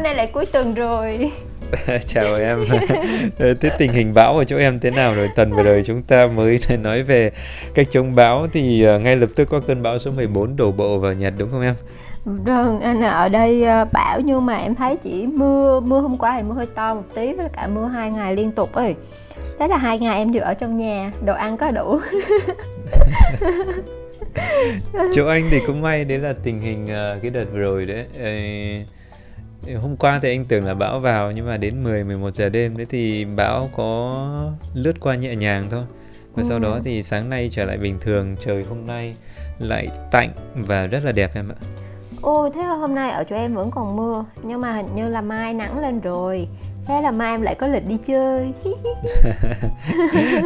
hôm nay lại cuối tuần rồi chào em ờ, thế tình hình bão ở chỗ em thế nào rồi tuần vừa rồi chúng ta mới nói về cách chống bão thì ờ, ngay lập tức có cơn bão số 14 đổ bộ vào Nhật đúng không em Vâng, anh ở đây ờ, bão nhưng mà em thấy chỉ mưa mưa hôm qua thì mưa hơi to một tí với cả mưa hai ngày liên tục ấy. Thế là hai ngày em đều ở trong nhà, đồ ăn có đủ. chỗ anh thì cũng may đấy là tình hình uh, cái đợt vừa rồi đấy. Hôm qua thì anh tưởng là bão vào nhưng mà đến 10 11 giờ đêm đấy thì bão có lướt qua nhẹ nhàng thôi. Và ừ. sau đó thì sáng nay trở lại bình thường, trời hôm nay lại tạnh và rất là đẹp em ạ. Ôi thế hôm nay ở chỗ em vẫn còn mưa Nhưng mà hình như là mai nắng lên rồi Thế là mai em lại có lịch đi chơi.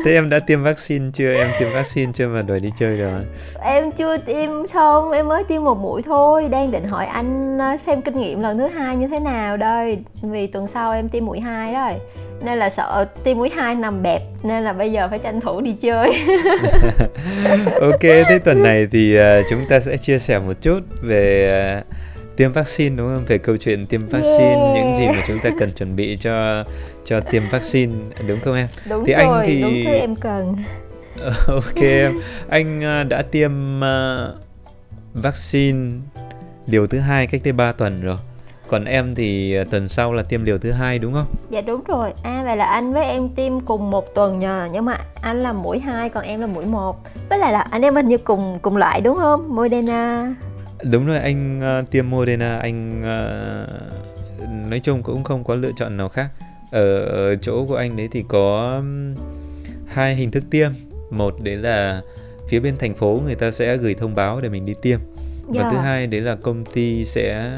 Thế em đã tiêm vaccine chưa? Em tiêm vaccine chưa mà đòi đi chơi rồi Em chưa tiêm xong, em mới tiêm một mũi thôi. Đang định hỏi anh ờ, xem kinh nghiệm lần thứ hai như thế nào đây. Vì tuần sau em tiêm mũi hai rồi nên là sợ tiêm mũi hai nằm bẹp nên là bây giờ phải tranh thủ đi chơi. Ok thế tuần này thì uh, chúng ta sẽ chia sẻ một chút về uh, tiêm vaccine đúng không về câu chuyện tiêm vaccine yeah. những gì mà chúng ta cần chuẩn bị cho cho tiêm vaccine đúng không em đúng thì rồi, anh thì đúng thứ em cần ok em anh uh, đã tiêm uh, vaccine liều thứ hai cách đây 3 tuần rồi còn em thì à, tuần sau là tiêm liều thứ hai đúng không? Dạ đúng rồi. À vậy là anh với em tiêm cùng một tuần nhờ, nhưng mà anh là mũi 2 còn em là mũi 1. Với lại là anh em hình như cùng cùng loại đúng không? Moderna. Đúng rồi, anh uh, tiêm Moderna, anh uh, nói chung cũng không có lựa chọn nào khác. Ở, ở chỗ của anh đấy thì có hai hình thức tiêm. Một đấy là phía bên thành phố người ta sẽ gửi thông báo để mình đi tiêm. Và dạ. thứ hai đấy là công ty sẽ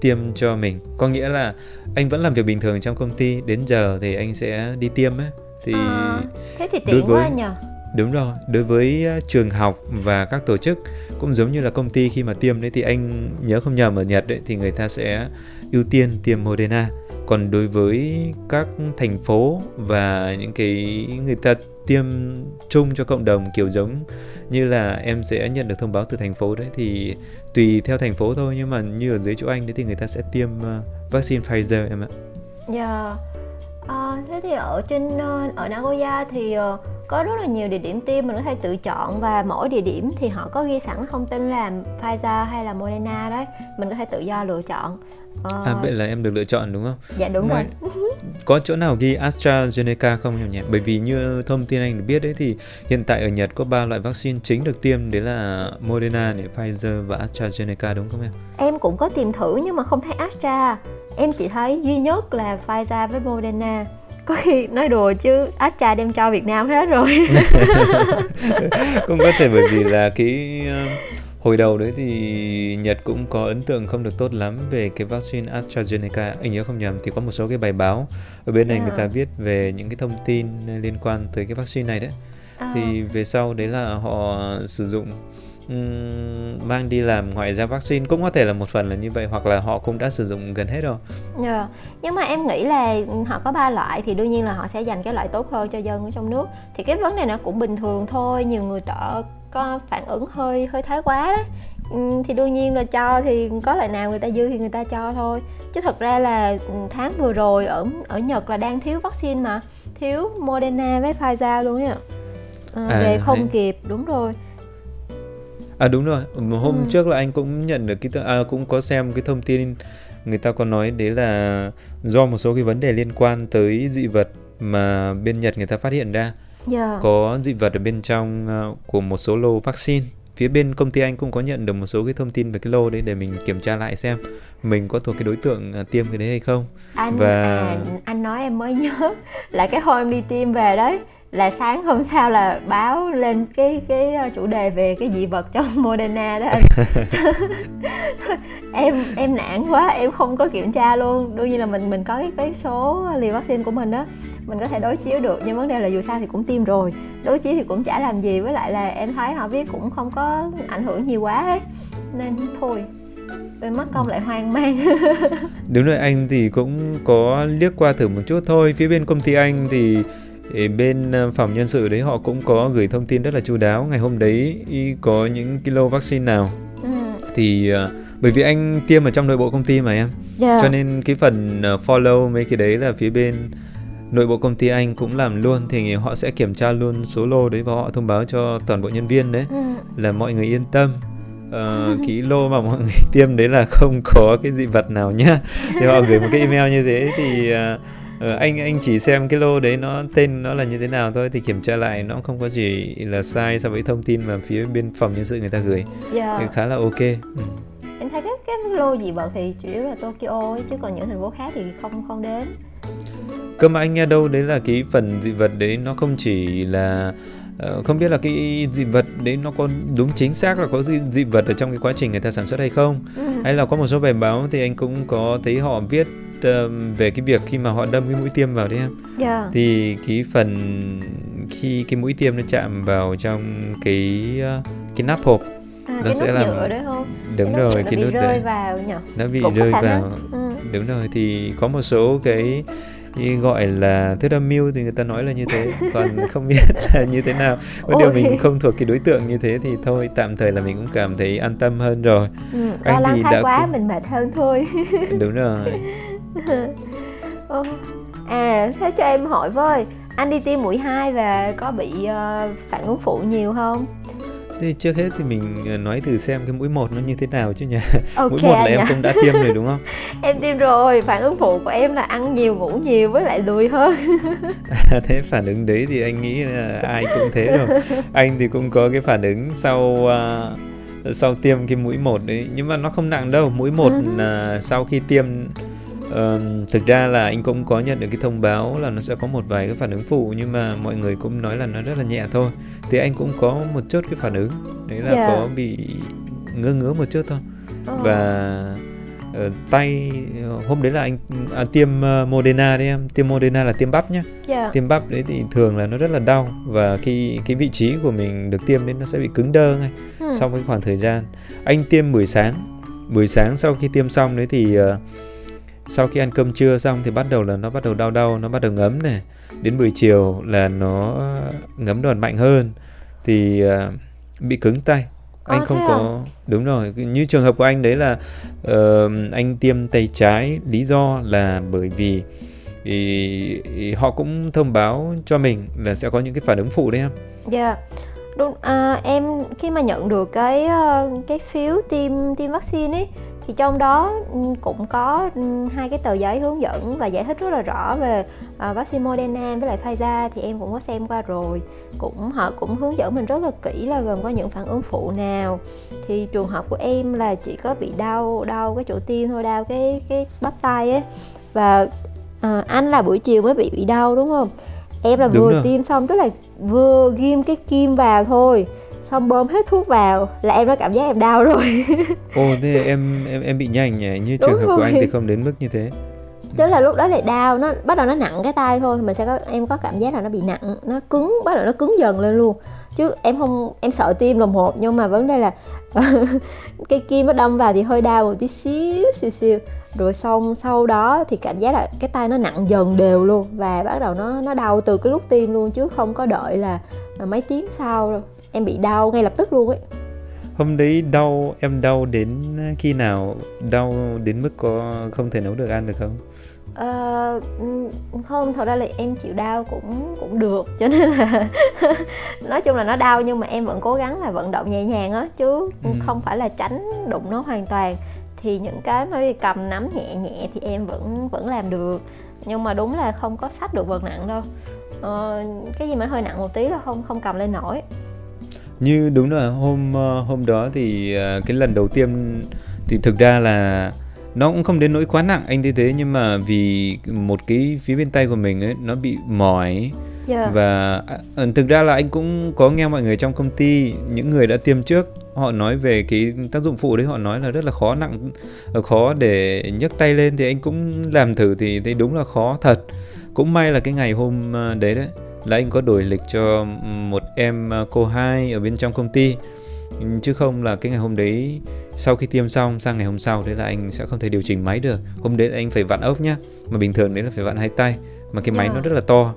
tiêm cho mình có nghĩa là anh vẫn làm việc bình thường trong công ty đến giờ thì anh sẽ đi tiêm ấy thì à, thế thì tiện với, quá nhờ đúng rồi đối với trường học và các tổ chức cũng giống như là công ty khi mà tiêm đấy thì anh nhớ không nhầm ở Nhật đấy thì người ta sẽ ưu tiên tiêm Moderna còn đối với các thành phố và những cái người ta tiêm chung cho cộng đồng kiểu giống như là em sẽ nhận được thông báo từ thành phố đấy thì tùy theo thành phố thôi nhưng mà như ở dưới chỗ anh đấy thì người ta sẽ tiêm uh, vaccine Pfizer em ạ. Dạ. Yeah. À, thế thì ở trên ờ, ở Nagoya thì uh, có rất là nhiều địa điểm tiêm mình có thể tự chọn và mỗi địa điểm thì họ có ghi sẵn thông tin là Pfizer hay là Moderna đấy. Mình có thể tự do lựa chọn. Ờ... à vậy là em được lựa chọn đúng không? Dạ đúng Ngoài... rồi có chỗ nào ghi AstraZeneca không em nhỉ? Bởi vì như thông tin anh được biết đấy thì hiện tại ở Nhật có ba loại vaccine chính được tiêm đấy là Moderna này Pfizer và AstraZeneca đúng không em? Em cũng có tìm thử nhưng mà không thấy Astra. Em chỉ thấy duy nhất là Pfizer với Moderna có khi nói đùa chứ Astra đem cho Việt Nam hết rồi cũng có thể bởi vì là cái hồi đầu đấy thì Nhật cũng có ấn tượng không được tốt lắm về cái vaccine AstraZeneca anh nhớ không nhầm thì có một số cái bài báo ở bên này yeah. người ta viết về những cái thông tin liên quan tới cái vaccine này đấy à. thì về sau đấy là họ sử dụng mang đi làm ngoại giao vaccine cũng có thể là một phần là như vậy hoặc là họ cũng đã sử dụng gần hết rồi. Yeah. Dạ. Nhưng mà em nghĩ là họ có ba loại thì đương nhiên là họ sẽ dành cái loại tốt hơn cho dân ở trong nước. Thì cái vấn đề nó cũng bình thường thôi, nhiều người tợ có phản ứng hơi hơi thái quá đấy. thì đương nhiên là cho thì có loại nào người ta dư thì người ta cho thôi. Chứ thật ra là tháng vừa rồi ở ở Nhật là đang thiếu vaccine mà, thiếu Moderna với Pfizer luôn á. À, à, về không hay. kịp đúng rồi à đúng rồi hôm ừ. trước là anh cũng nhận được cái à, cũng có xem cái thông tin người ta có nói đấy là do một số cái vấn đề liên quan tới dị vật mà bên Nhật người ta phát hiện ra yeah. Dạ. có dị vật ở bên trong uh, của một số lô vaccine phía bên công ty anh cũng có nhận được một số cái thông tin về cái lô đấy để mình kiểm tra lại xem mình có thuộc cái đối tượng uh, tiêm cái đấy hay không anh và à, anh nói em mới nhớ là cái hôm em đi tiêm về đấy là sáng hôm sau là báo lên cái cái ờ, chủ đề về cái dị vật trong Moderna đó. Anh em em nản quá em không có kiểm tra luôn. Đương nhiên là mình mình có cái cái số liều vaccine của mình đó mình có thể đối chiếu được. Nhưng vấn đề là dù sao thì cũng tiêm rồi. Đối chiếu thì cũng chả làm gì. Với lại là em thấy họ viết cũng không có ảnh hưởng nhiều quá ấy. Nên thôi về mất công lại hoang mang. Đúng rồi anh thì cũng có liếc qua thử một chút thôi. Phía bên công ty anh thì thì bên ờ, phòng nhân sự đấy họ cũng có gửi thông tin rất là chu đáo ngày hôm đấy có những kilo vaccine nào ừ. thì uh, bởi vì anh tiêm ở trong nội bộ công ty mà em yeah. cho nên cái phần uh, follow mấy cái đấy là phía bên nội bộ công ty anh cũng làm luôn thì họ sẽ kiểm tra luôn số lô đấy và họ thông báo cho toàn bộ nhân viên đấy ừ. là mọi người yên tâm uh, cái lô mà mọi người tiêm đấy là không có cái dị vật nào nhá thì họ gửi một cái email như thế thì uh, uh, anh anh chỉ xem cái lô đấy nó tên nó là như thế nào thôi thì kiểm tra lại nó không có gì là sai so với thông tin mà phía bên phòng nhân sự người ta gửi yeah. thì khá là ok ừ. em thấy cái cái lô dị vật thì chủ yếu là Tokyo ấy, chứ còn những thành phố khác thì không không đến cơ mà anh nghe đâu đấy là cái phần dị vật đấy nó không chỉ là uh, không biết là cái dị vật đấy nó có đúng chính xác là có dị, dị vật ở trong cái quá trình người ta sản xuất hay không ừ. hay là có một số bài báo thì anh cũng có thấy họ viết về cái việc khi mà họ đâm cái mũi tiêm vào đấy em yeah. thì cái phần khi cái mũi tiêm nó chạm vào trong cái uh, cái nắp hộp à, nó cái sẽ làm nhựa đấy không đúng cái rồi cái nó nút rơi đấy vào nhỉ nó bị Cũng rơi vào ừ. đúng rồi thì có một số cái gọi là thuyết âm mưu thì người ta nói là như thế còn không biết là như thế nào có điều mình không thuộc cái đối tượng như thế thì thôi tạm thời là mình cũng cảm thấy an tâm hơn rồi Ừ. Anh thì đã quá cũng- mình mệt hơn thôi đúng rồi Ờ. à thế cho em hỏi với anh đi tiêm mũi 2 và có bị ờ, phản ứng phụ nhiều không? Thì trước hết thì mình ờ, nói thử xem cái mũi một nó như thế nào chứ nhỉ? Ok mũi một là em cũng đã tiêm rồi đúng không? Em tiêm rồi phản ứng phụ của em là ăn nhiều ngủ nhiều với lại lười hơn. Thế phản ứng đấy thì anh nghĩ là ai cũng thế rồi. Anh thì cũng có cái phản ứng sau à, sau tiêm cái mũi một đấy nhưng mà nó không nặng đâu. Mũi một là sau khi tiêm ờm, thực ra là anh cũng có nhận được cái thông báo là nó sẽ có một vài cái phản ứng phụ nhưng mà mọi người cũng nói là nó rất là nhẹ thôi. Thì anh cũng có một chút cái phản ứng đấy là Dạ. có bị ngứa ngứa một chút thôi. Ờ. và ờ, tay hôm đấy là anh à, tiêm ờ, Moderna đấy em. Tiêm Moderna là tiêm bắp nhá. Dạ. Tiêm bắp đấy thì thường là nó rất là đau và khi cái vị trí của mình được tiêm đấy nó sẽ bị cứng đơ ngay ừ. sau cái khoảng thời gian. Anh tiêm buổi sáng. Buổi sáng sau khi tiêm xong đấy thì ờ, sau khi ăn cơm trưa xong thì bắt đầu là nó bắt đầu đau đau nó bắt đầu ngấm này đến buổi chiều là nó ngấm đòn mạnh hơn thì ờ, bị cứng tay anh Ờ, không thế à? có đúng rồi như trường hợp của anh đấy là ờ, anh tiêm tay trái lý do là bởi vì thì, thì họ cũng thông báo cho mình là sẽ có những cái phản ứng phụ đấy em Dạ. Đúng à, em khi mà nhận được cái ờ, cái phiếu tiêm tiêm vaccine ấy thì trong đó ừ, cũng có ừ, hai cái tờ giấy hướng dẫn và giải thích rất là rõ về ờ, vaccine Moderna với lại Pfizer thì em cũng có xem qua rồi. Cũng họ cũng hướng dẫn mình rất là kỹ là gồm có những phản ứng phụ nào. Thì trường hợp của em là chỉ có bị đau đau cái chỗ tiêm thôi, đau cái cái bắp tay ấy. Và ờ, anh là buổi chiều mới bị bị đau đúng không? Em là Đúng vừa rồi. tiêm xong tức là vừa ghim cái kim vào thôi xong bơm hết thuốc vào là em đã cảm giác em đau rồi. Ồ thế em em em bị nhanh nhỉ? Như Đúng trường hợp của anh rồi. thì không đến mức như thế. Tức là lúc đó lại đau nó bắt đầu nó nặng cái tay thôi mình sẽ có em có cảm giác là nó bị nặng nó cứng bắt đầu nó cứng dần lên luôn. Chứ em không em sợ tiêm là một nhưng mà vấn đề là cái kim nó đâm vào thì hơi đau một tí xíu xíu xíu. Rồi xong sau đó thì cảm giác là cái tay nó nặng dần đều luôn và bắt đầu nó nó đau từ cái lúc tiêm luôn chứ không có đợi là, là mấy tiếng sau đâu. Em bị đau ngay lập tức luôn ấy. Hôm đấy đau em đau đến khi nào? Đau đến mức có không thể nấu được ăn được không? Ừm, không thật ra là em chịu đau cũng cũng được cho nên là nói chung là nó đau nhưng mà em vẫn cố gắng là vận động nhẹ nhàng á chứ Ừ. không phải là tránh đụng nó hoàn toàn. Thì những cái mà cầm nắm nhẹ nhẹ thì em vẫn vẫn làm được nhưng mà đúng là không có xách được vật nặng đâu. Ờ, cái gì mà hơi nặng một tí là không không cầm lên nổi. Như đúng là hôm ờ, hôm đó thì ờ, cái lần đầu tiên thì thực ra là nó cũng không đến nỗi quá nặng anh thấy thế nhưng mà vì một cái phía bên tay của mình ấy nó bị mỏi. Dạ. và à, thực ra là anh cũng có nghe mọi người trong công ty những người đã tiêm trước họ nói về cái tác dụng phụ đấy họ nói là rất là khó nặng ờ, khó để nhấc tay lên thì anh cũng làm thử thì thấy đúng là khó thật. Cũng may là cái ngày hôm ờ, đấy đấy là anh có đổi lịch cho một em ờ, cô hai ở bên trong công ty chứ không là cái ngày hôm đấy sau khi tiêm xong sang ngày hôm sau đấy là anh sẽ không thể điều chỉnh máy được. Hôm đấy anh phải vặn ốc nhá. Mà bình thường đấy là phải vặn hai tay. Mà cái máy Yeah. nó rất là to.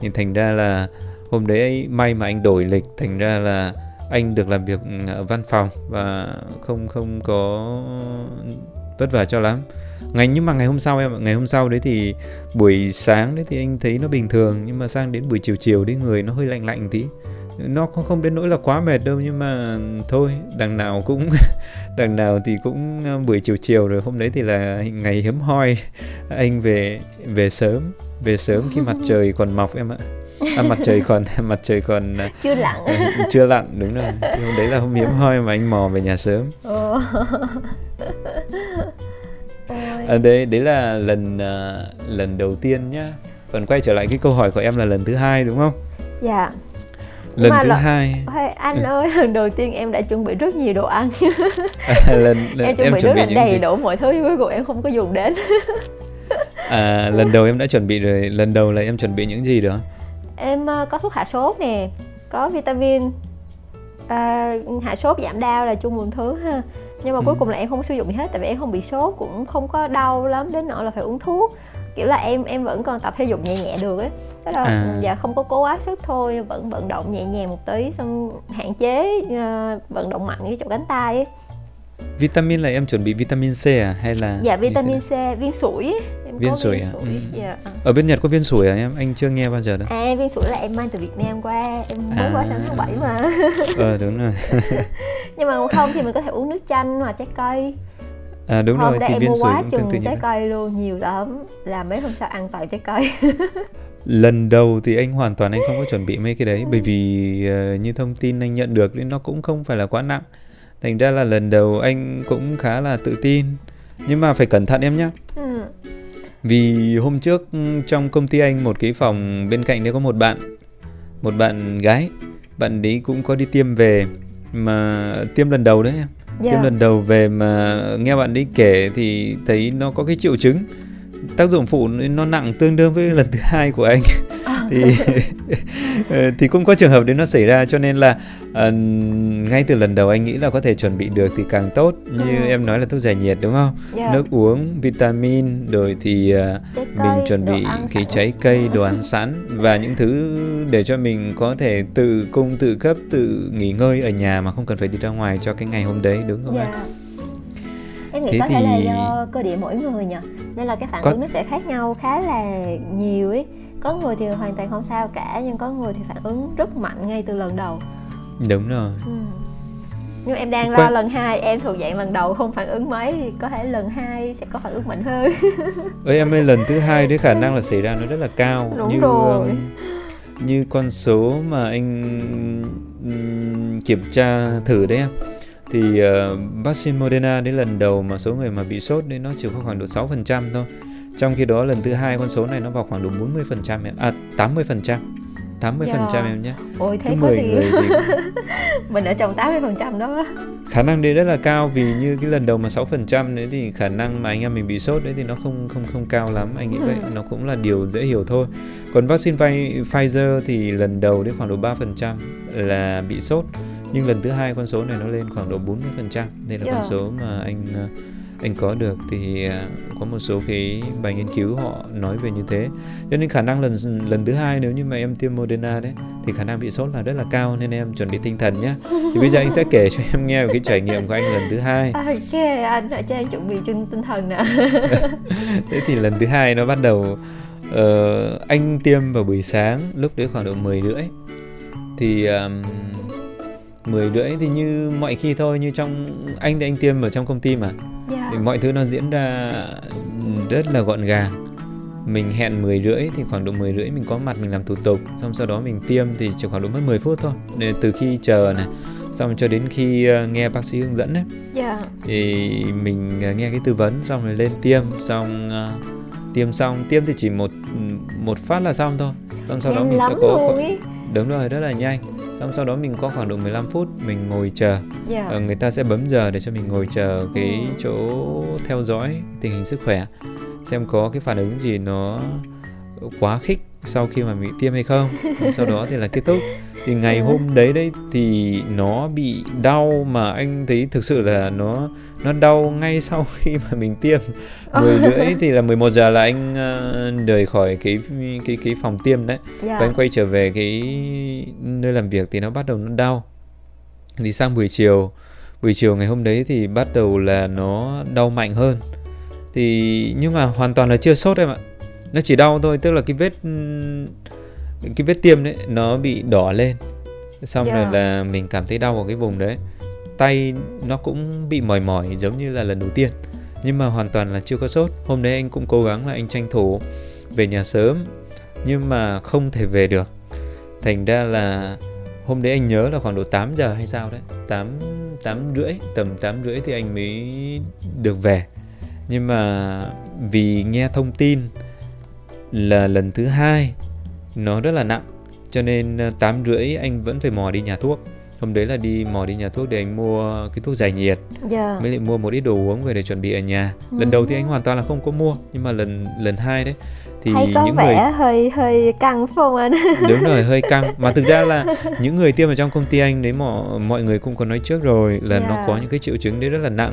Thì thành ra là hôm đấy may mà anh đổi lịch thành ra là anh được làm việc ở văn phòng và không không có vất vả cho lắm. Ngày nhưng mà ngày hôm sau em ngày hôm sau đấy thì buổi sáng đấy thì anh thấy nó bình thường nhưng mà sang đến buổi chiều chiều đấy người nó hơi lạnh lạnh tí nó không không đến nỗi là quá mệt đâu nhưng mà thôi đằng nào cũng đằng nào thì cũng ờ, buổi chiều chiều rồi hôm đấy thì là ngày hiếm hoi. Anh về về sớm về sớm khi mặt trời còn mọc em ạ. À, mặt trời còn mặt trời còn ờ, chưa lặn. chưa lặn đúng rồi. Hôm đấy là hôm hiếm hoi mà anh mò về nhà sớm. À, đấy đấy là lần uh, lần đầu tiên nhá. Còn quay trở lại cái câu hỏi của em là lần thứ hai đúng không? Dạ lần thứ lần... hai. Anh ừ. ơi lần đầu tiên em đã chuẩn bị rất nhiều đồ ăn. À, lần, lần em chuẩn em bị chuẩn rất bị là đầy gì? đủ mọi thứ cuối cùng em không có dùng đến. À lần đầu em đã chuẩn bị rồi lần đầu là em chuẩn bị những gì đó? Em uh, có thuốc hạ sốt nè có vitamin. Uh, hạ sốt giảm đau là chung một thứ ha. Nhưng mà ừ. cuối cùng là em không có sử dụng gì hết tại vì em không bị sốt cũng không có đau lắm đến nỗi là phải uống thuốc. Kiểu là em em vẫn còn tập thể dục nhẹ nhẹ được ấy đó là à. dạ không có cố quá sức thôi vẫn vận động nhẹ nhàng một tí xong hạn chế uh, vận động mạnh cái chỗ cánh tay ấy Vitamin là em chuẩn bị vitamin C à hay là Dạ vitamin C, viên sủi. Em viên sủi à? Ừ. Dạ. Ở bên Nhật có viên sủi à em? Anh chưa nghe bao giờ đâu. À viên sủi là em mang từ Việt Nam qua, em mới à. qua tháng tháng 7 mà. ờ đúng rồi. Nhưng mà không thì mình có thể uống nước chanh hoặc trái cây. À đúng hôm rồi thì em mua quá chừng trái cây luôn, nhiều lắm. Làm mấy hôm sau ăn toàn trái cây. lần đầu thì anh hoàn toàn anh không có chuẩn bị mấy cái đấy bởi vì uh, như thông tin anh nhận được nên nó cũng không phải là quá nặng. Thành ra là lần đầu anh cũng khá là tự tin. Nhưng mà phải cẩn thận em nhé ừ. vì hôm trước trong công ty anh một cái phòng bên cạnh đấy có một bạn một bạn gái. Bạn đấy cũng có đi tiêm về mà tiêm lần đầu đấy em. Yeah. tiêm lần đầu về mà nghe bạn ấy kể thì thấy nó có cái triệu chứng tác dụng phụ nó nặng tương đương với lần thứ hai của anh thì ờ, thì cũng có trường hợp đến nó xảy ra cho nên là uh, ngay từ lần đầu anh nghĩ là có thể chuẩn bị được thì càng tốt như ừ. em nói là thuốc giải nhiệt đúng không yeah. Dạ. nước uống vitamin rồi thì uh, mình chuẩn bị cái sẵn. trái cây đồ ăn sẵn và những thứ để cho mình có thể tự cung tự cấp tự nghỉ ngơi ở nhà mà không cần phải đi ra ngoài cho cái ngày hôm đấy đúng không yeah. Dạ. Em nghĩ Thế có thì... thể là do cơ địa mỗi người nhỉ nên là cái phản có... ứng nó sẽ khác nhau khá là nhiều ấy. Có người thì hoàn toàn không sao cả nhưng có người thì phản ứng rất mạnh ngay từ lần đầu. Đúng rồi. Ừ. nhưng em đang lo Quan... lần hai em thuộc dạng lần đầu không phản ứng mấy thì có thể lần hai sẽ có phản ứng mạnh hơn. Ơi em ơi lần thứ hai đấy khả năng là xảy ra nó rất là cao. Đúng như rồi. Um, như con số mà anh um, kiểm tra thử đấy em thì ờ, uh, vaccine Moderna đến lần đầu mà số người mà bị sốt đấy nó chỉ có khoảng độ 6% thôi. Trong khi đó lần thứ hai con số này nó vào khoảng độ 40 phần trăm à 80 phần trăm. 80 phần trăm em nhé. Ôi thế có thì... Người thì... mình ở trong 80 phần trăm đó. Khả năng đấy rất là cao vì như cái lần đầu mà 6 phần trăm đấy thì khả năng mà anh em mình bị sốt đấy thì nó không không không cao lắm. Anh nghĩ vậy nó cũng là điều dễ hiểu thôi. Còn vaccine Pfizer thì lần đầu đến khoảng độ 3 phần trăm là bị sốt nhưng lần thứ hai con số này nó lên khoảng độ 40 phần trăm. Đây là yeah. con số mà anh anh có được thì à, có một số cái bài nghiên cứu họ nói về như thế. Cho nên khả năng lần lần thứ hai nếu như mà em tiêm Moderna đấy thì khả năng bị sốt là rất là cao nên em chuẩn bị tinh thần nhé thì bây giờ anh sẽ kể cho em nghe về cái trải nghiệm của anh lần thứ hai. Ok anh hãy cho em chuẩn bị tinh tinh thần nè. Thế thì lần thứ hai nó bắt đầu uh, anh tiêm vào buổi sáng lúc đấy khoảng độ 10 rưỡi. Thì um, 10 rưỡi thì như mọi khi thôi như trong anh thì anh tiêm ở trong công ty mà yeah. Dạ. thì mọi thứ nó diễn ra rất là gọn gàng mình hẹn 10 rưỡi thì khoảng độ 10 rưỡi mình có mặt mình làm thủ tục xong sau đó mình tiêm thì chỉ khoảng độ mất 10 phút thôi để từ khi chờ này xong cho đến khi uh, nghe bác sĩ hướng dẫn ấy yeah. Dạ. thì mình uh, nghe cái tư vấn xong rồi lên tiêm xong uh, tiêm xong tiêm thì chỉ một một phát là xong thôi xong sau nhanh đó mình sẽ có đúng rồi rất là nhanh xong sau đó mình có khoảng độ 15 phút mình ngồi chờ yeah. Dạ. ờ, người ta sẽ bấm giờ để cho mình ngồi chờ cái chỗ theo dõi tình hình sức khỏe xem có cái phản ứng gì nó quá khích sau khi mà bị tiêm hay không sau đó thì là kết thúc thì ngày hôm đấy đấy thì nó bị đau mà anh thấy thực sự là nó nó đau ngay sau khi mà mình tiêm. Mười rưỡi thì là 11 giờ là anh uh, rời khỏi cái cái cái phòng tiêm đấy. Yeah. Dạ. và anh quay trở về cái nơi làm việc thì nó bắt đầu nó đau. Thì sang buổi chiều buổi chiều ngày hôm đấy thì bắt đầu là nó đau mạnh hơn. Thì nhưng mà hoàn toàn là chưa sốt em ạ. Nó chỉ đau thôi tức là cái vết cái vết tiêm đấy nó bị đỏ lên. Xong yeah. rồi dạ. là mình cảm thấy đau ở cái vùng đấy. Tay nó cũng bị mỏi mỏi giống như là lần đầu tiên. Nhưng mà hoàn toàn là chưa có sốt. Hôm đấy anh cũng cố gắng là anh tranh thủ về nhà sớm nhưng mà không thể về được. Thành ra là hôm đấy anh nhớ là khoảng độ 8 giờ hay sao đấy 8 8 rưỡi tầm 8 rưỡi thì anh mới được về. Nhưng mà vì nghe thông tin là lần thứ hai nó rất là nặng cho nên 8 ờ, rưỡi anh vẫn phải mò đi nhà thuốc hôm đấy là đi mò đi nhà thuốc để anh mua cái thuốc giải nhiệt yeah. Dạ. mới lại mua một ít đồ uống về để chuẩn bị ở nhà ừ. lần đầu thì anh hoàn toàn là không có mua nhưng mà lần lần hai đấy thì Thấy có những vẻ người hơi hơi căng phải không anh? Đúng rồi, hơi căng. Mà thực ra là những người tiêm ở trong công ty anh đấy mọi mọi người cũng có nói trước rồi là yeah. nó có những cái triệu chứng đấy rất là nặng.